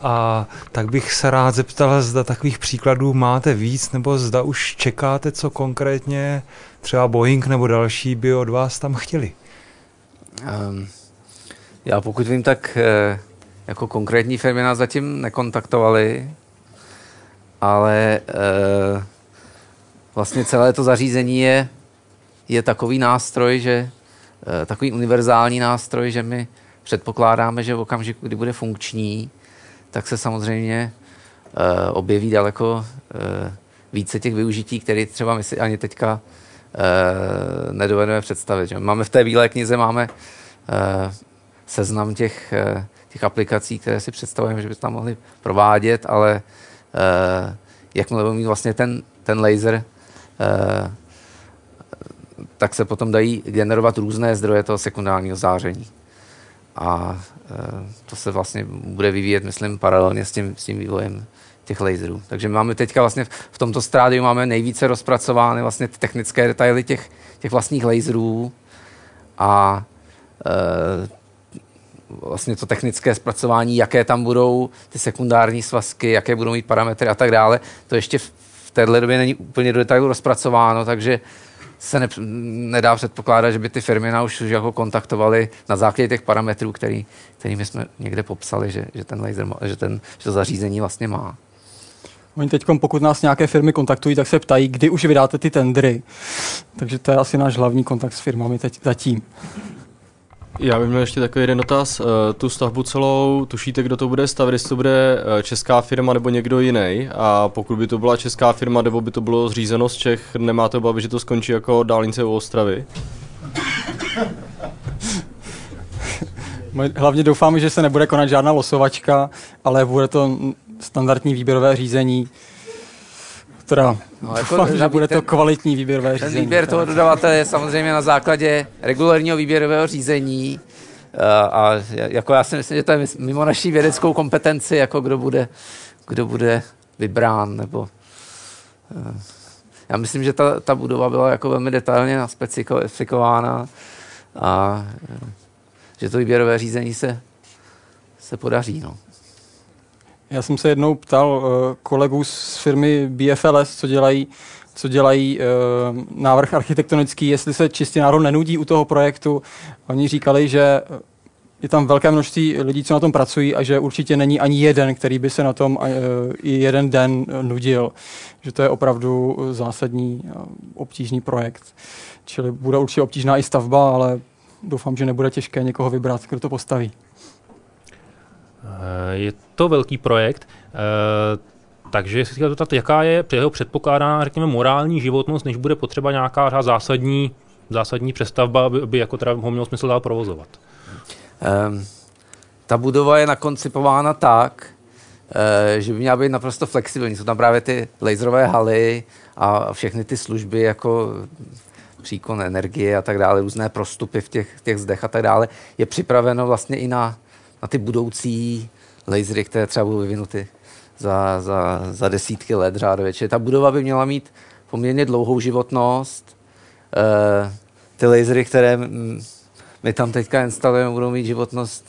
a tak bych se rád zeptal, zda takových příkladů máte víc, nebo zda už čekáte, co konkrétně třeba Boeing nebo další by od vás tam chtěli. Um, já pokud vím, tak eh, jako konkrétní firmy nás zatím nekontaktovali, ale eh, vlastně celé to zařízení je, je takový nástroj, že takový univerzální nástroj, že my předpokládáme, že v okamžiku, kdy bude funkční, tak se samozřejmě eh, objeví daleko více těch využití, které třeba my si ani teďka nedovedeme představit. Máme v té bílé knize máme seznam těch, těch aplikací, které si představujeme, že by tam mohli provádět, ale jakmile budou mít vlastně ten, ten laser, tak se potom dají generovat různé zdroje toho sekundárního záření. A uh, to se vlastně bude vyvíjet, myslím, paralelně s tím, s tím vývojem těch laserů. Takže máme teďka vlastně v tomto strádiu máme nejvíce rozpracovány vlastně ty technické detaily těch, těch vlastních laserů a vlastně to technické zpracování, jaké tam budou ty sekundární svazky, jaké budou mít parametry a tak dále. To ještě v této době není úplně do detailu rozpracováno, takže se ne, nedá předpokládat, že by ty firmy nás už jako kontaktovali na základě těch parametrů, který, kterými jsme někde popsali, že, že ten laser, že, ten, že to zařízení vlastně má. Oni teď, pokud nás nějaké firmy kontaktují, tak se ptají, kdy už vydáte ty tendry. Takže to je asi náš hlavní kontakt s firmami teď zatím. Já bych měl ještě takový jeden dotaz. Uh, tu stavbu celou, tušíte, kdo to bude stavět, jestli to bude uh, česká firma nebo někdo jiný? A pokud by to byla česká firma, nebo by to bylo zřízeno z Čech, nemáte obavy, že to skončí jako dálnice u Ostravy? Hlavně doufám, že se nebude konat žádná losovačka, ale bude to standardní výběrové řízení teda no, jako doufám, že bude ten, to kvalitní výběrové řízení. Ten výběr toho dodavatele je samozřejmě na základě regulárního výběrového řízení uh, a jako já si myslím, že to je mimo naší vědeckou kompetenci, jako kdo bude, kdo bude vybrán, nebo uh, já myslím, že ta, ta budova byla jako velmi detailně naspecifikována a uh, že to výběrové řízení se, se podaří. No. Já jsem se jednou ptal uh, kolegů z firmy BFLS, co dělají, co dělají uh, návrh architektonický, jestli se čistě národ nenudí u toho projektu. Oni říkali, že je tam velké množství lidí, co na tom pracují a že určitě není ani jeden, který by se na tom uh, i jeden den nudil. Že to je opravdu zásadní obtížný projekt. Čili bude určitě obtížná i stavba, ale doufám, že nebude těžké někoho vybrat, kdo to postaví. Eh, je to velký projekt, eh, takže si chtěl zeptat, jaká je jeho předpokládaná, řekněme, morální životnost, než bude potřeba nějaká zásadní, zásadní přestavba, aby, aby jako teda ho mělo smysl dál provozovat? Um, ta budova je nakoncipována tak, uh, že by měla být naprosto flexibilní. Jsou tam právě ty laserové haly a všechny ty služby jako příkon energie a tak dále, různé prostupy v těch, těch zdech a tak dále. Je připraveno vlastně i na na ty budoucí lasery, které třeba budou vyvinuty za, za, za desítky let řádově. Čili ta budova by měla mít poměrně dlouhou životnost. E, ty lasery, které my tam teďka instalujeme, budou mít životnost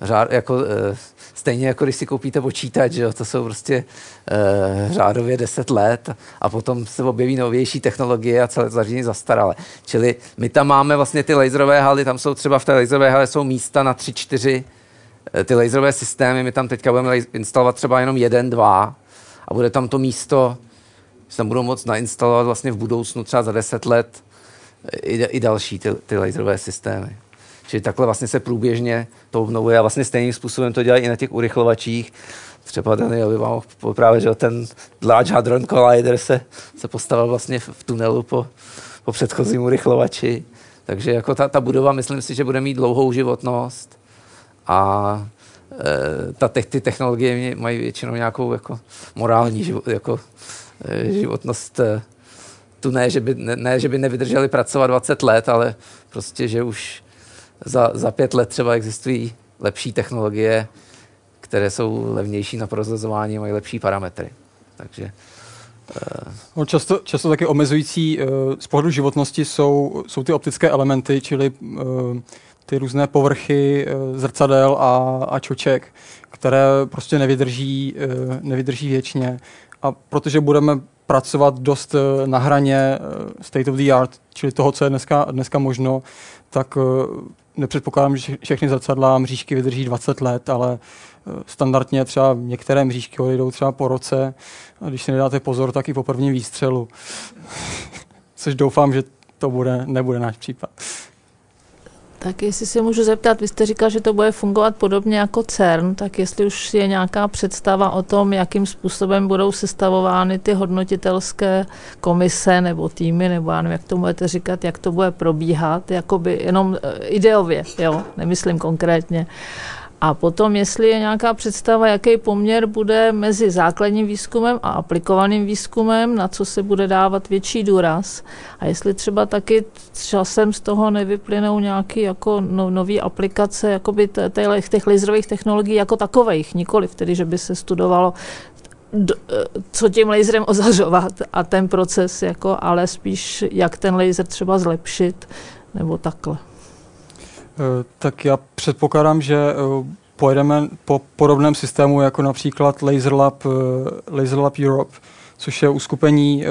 řád, jako, e, stejně jako když si koupíte počítač, že jo? to jsou prostě e, řádově 10 let a potom se objeví novější technologie a celé zařízení zastaralé. Čili my tam máme vlastně ty laserové haly, tam jsou třeba v té laserové hale jsou místa na 3-4 Eh, ty laserové systémy, my tam teďka budeme instalovat třeba jenom jeden, dva a bude tam to místo, že tam budou moct nainstalovat vlastně v budoucnu třeba za deset let eh, i, i další ty, ty laserové systémy. Čili takhle vlastně se průběžně to obnovuje a vlastně stejným způsobem to dělají i na těch urychlovačích. Třeba Daniel by vám právě, že ten Large Hadron Collider se, se postavil vlastně v, v tunelu po, po předchozím urychlovači. Takže jako ta, ta budova, myslím si, že bude mít dlouhou životnost a e, ta, ty technologie mají většinou nějakou jako morální život, jako, e, životnost. E, tu ne že, by, ne, ne, že by nevydrželi pracovat 20 let, ale prostě, že už za, za pět let třeba existují lepší technologie, které jsou levnější na prozrazování a mají lepší parametry. Takže No, často, často taky omezující z pohledu životnosti jsou, jsou ty optické elementy, čili ty různé povrchy zrcadel a, a čoček, které prostě nevydrží, nevydrží věčně. A protože budeme pracovat dost na hraně state of the art, čili toho, co je dneska, dneska možno, tak nepředpokládám, že všechny zrcadla a mřížky vydrží 20 let, ale standardně třeba některé mřížky odejdou třeba po roce a když si nedáte pozor, tak i po prvním výstřelu. Což doufám, že to bude, nebude náš případ. Tak jestli se můžu zeptat, vy jste říkal, že to bude fungovat podobně jako CERN, tak jestli už je nějaká představa o tom, jakým způsobem budou sestavovány ty hodnotitelské komise nebo týmy, nebo já nevím, jak to budete říkat, jak to bude probíhat, jakoby jenom eh, ideově, jo, nemyslím konkrétně. A potom, jestli je nějaká představa, jaký poměr bude mezi základním výzkumem a aplikovaným výzkumem, na co se bude dávat větší důraz. A jestli třeba taky časem z toho nevyplynou nějaké jako no, nové aplikace jakoby těch laserových technologií jako takových, nikoli tedy, že by se studovalo co tím laserem ozařovat a ten proces, jako, ale spíš jak ten laser třeba zlepšit, nebo takhle. Eh, tak já předpokládám, že eh, pojedeme po podobném systému jako například Laser Lab, eh, Laser Lab Europe, což je uskupení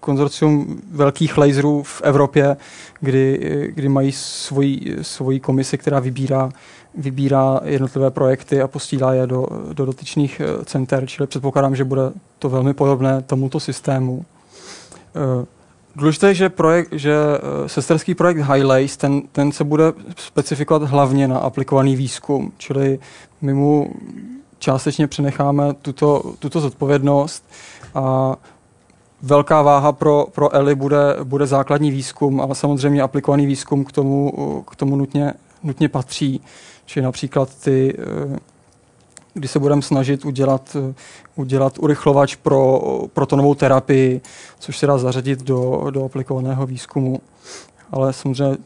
konzorcium velkých laserů v Evropě, kdy, kdy mají svoji, svoji komisi, která vybírá, vybírá jednotlivé projekty a posílá je do, do dotyčných center, čili předpokládám, že bude to velmi podobné tomuto systému. Důležité je, že, projekt, že eh, sesterský projekt Highlace, ten, ten se bude specifikovat hlavně na aplikovaný výzkum, čili my mu částečně přenecháme tuto, tuto zodpovědnost a velká váha pro, pro ELI bude, bude základní výzkum, ale samozřejmě aplikovaný výzkum k tomu, k tomu nutně, nutně patří. Čili například ty eh, kdy se budeme snažit udělat, udělat urychlovač pro protonovou terapii, což se dá zařadit do, do aplikovaného výzkumu. Ale samozřejmě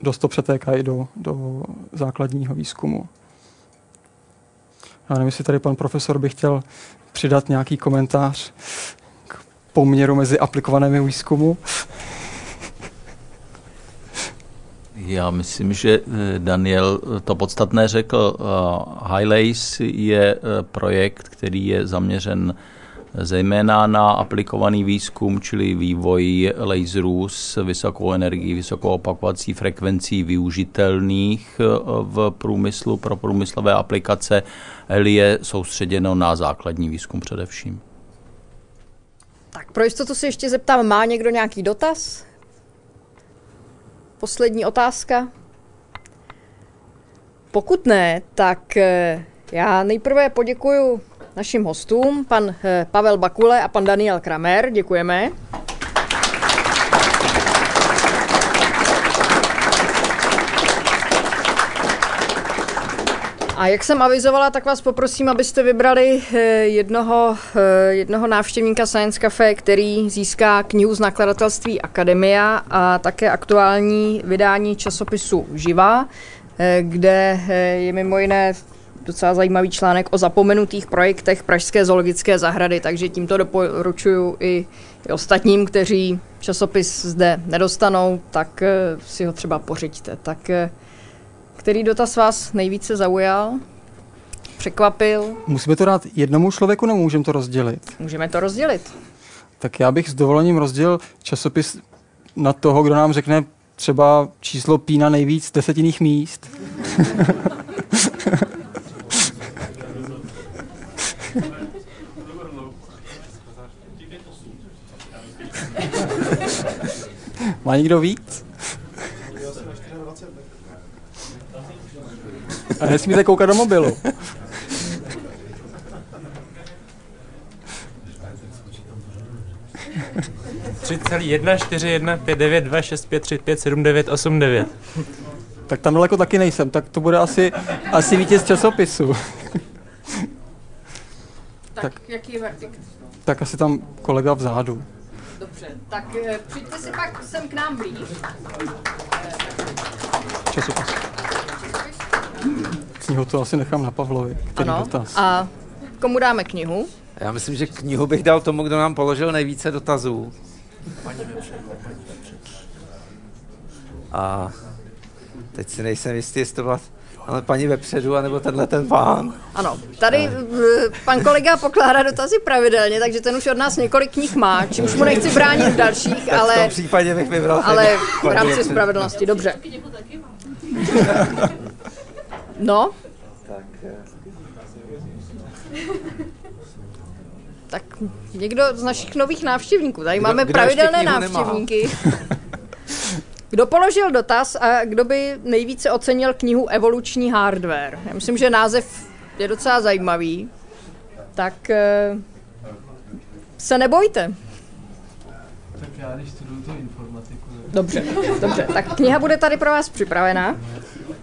dost to přetéká i do, do základního výzkumu. Já nevím, jestli tady pan profesor by chtěl přidat nějaký komentář k poměru mezi aplikovanými výzkumu. Já myslím, že eh, Daniel to podstatné řekl. Eh, Highlace je eh, projekt, který je zaměřen zejména na aplikovaný výzkum, čili vývoj laserů s vysokou energií, vysokou opakovací frekvencí využitelných v průmyslu pro průmyslové aplikace. ELI je soustředěno na základní výzkum především. Tak pro jistotu se ještě zeptám, má někdo nějaký dotaz? Poslední otázka. Pokud ne, tak eh, já nejprve poděkuji našim hostům, pan eh, Pavel Bakule a pan Daniel Kramer. Děkujeme. A jak jsem avizovala, tak vás poprosím, abyste vybrali eh, jednoho, eh, jednoho návštěvníka Science Cafe, který získá knihu z nakladatelství Akademia a také aktuální vydání časopisu Živa, eh, kde je mimo jiné docela zajímavý článek o zapomenutých projektech Pražské zoologické zahrady, takže tímto doporučuji i, i ostatním, kteří časopis zde nedostanou, tak si ho třeba pořiďte. Tak který dotaz vás nejvíce zaujal? Překvapil? Musíme to dát jednomu člověku, nebo můžeme to rozdělit? Můžeme to rozdělit. Tak já bych s dovolením rozdělil časopis na toho, kdo nám řekne třeba číslo pí na nejvíc desetinných míst. Má někdo víc? A nesmíte koukat do mobilu. Tři celý jedna, čtyři, jedna, pět, devět, dva, šest, pět, tři, pět, sedm, devět, osm, devět. Tak tam daleko taky nejsem, tak to bude asi, asi vítěz časopisu. Tak, tak jaký je verdikt? Tak asi tam kolega vzadu. Dobře, tak eh, přijďte si pak sem k nám blíž. Časopis. Knihu to asi nechám na Pavlovi. Který Ano, dotaz. a komu dáme knihu? Já myslím, že knihu bych dal tomu, kdo nám položil nejvíce dotazů. A teď si nejsem jistý, jestli to byla ale paní vepředu, anebo tenhle ten pán. Ano, tady pan kolega pokládá dotazy pravidelně, takže ten už od nás několik knih má, čímž mu nechci bránit v dalších, Tak v ale, tom případě bych vybral ale v rámci spravedlnosti, dobře. No, tak někdo z našich nových návštěvníků. Tady Kdo- máme kdo pravidelné návštěvníky. Kdo položil dotaz a kdo by nejvíce ocenil knihu Evoluční hardware? Já myslím, že název je docela zajímavý. Tak eh, se nebojte. Tak já když studuju tu. Dobře, dobře. Tak kniha bude tady pro vás připravená.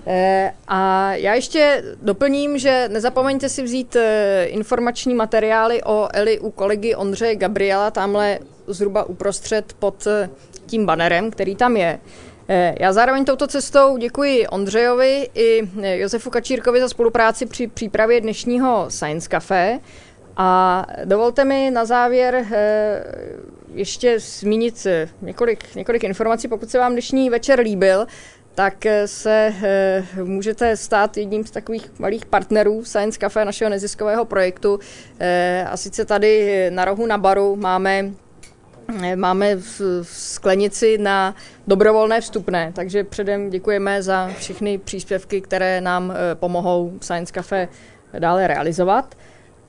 Eh, A já ještě doplním, že nezapomeňte si vzít eh, informační materiály o Eli u kolegy Ondřeje Gabriela, tamhle zhruba uprostřed pod eh, tím banerem, který tam je. Já zároveň touto cestou děkuji Ondřejovi i Josefu Kačírkovi za spolupráci při přípravě dnešního Science Café. A dovolte mi na závěr ještě zmínit eh, několik, několik informací. Pokud se vám dnešní večer líbil, tak eh, se eh, můžete stát jedním z takových malých partnerů Science Cafe, našeho neziskového projektu. Eh, A sice tady na rohu na baru máme Máme v v sklenici na dobrovolné vstupné, takže předem děkujeme za všechny příspěvky, které nám pomohou Science Cafe dále realizovat.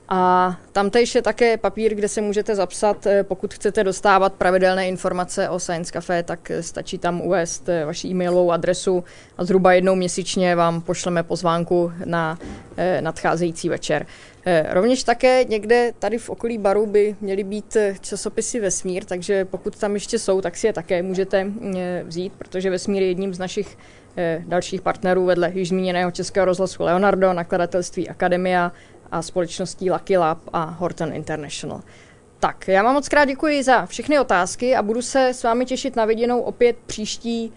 A tamtejž je také papír, kde se můžete zapsat, eh, pokud chcete dostávat pravidelné informace o Science Café, tak eh, stačí tam uvést eh, vaši e-mailovou adresu a zhruba jednou měsíčně vám pošleme pozvánku na nadcházející večer. Rovněž také někde tady v okolí baru by měly být časopisy Vesmír, takže pokud tam ještě jsou, tak si je také můžete eh, vzít, protože Vesmír je jedním z našich dalších partnerů vedle již zmíněného Českého rozhlasu Leonardo, nakladatelství Akademia a společností Lucky Lab a Horton International. Tak, já vám moc krát děkuji za všechny otázky a budu se s vámi těšit na viděnou opět příští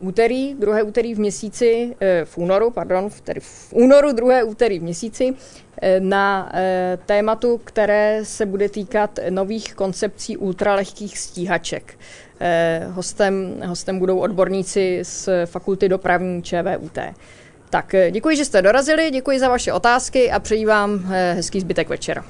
úterý, druhé úterý v měsíci, eh, v únoru, pardon, v- tedy v únoru, druhé úterý v měsíci, eh, na eh, tématu, které se bude týkat nových koncepcí ultralehkých stíhaček. Hostem, hostem budou odborníci z fakulty dopravní ČVUT. Tak eh, děkuji, že jste dorazili, děkuji za vaše otázky a přeji vám eh, hezký zbytek večera.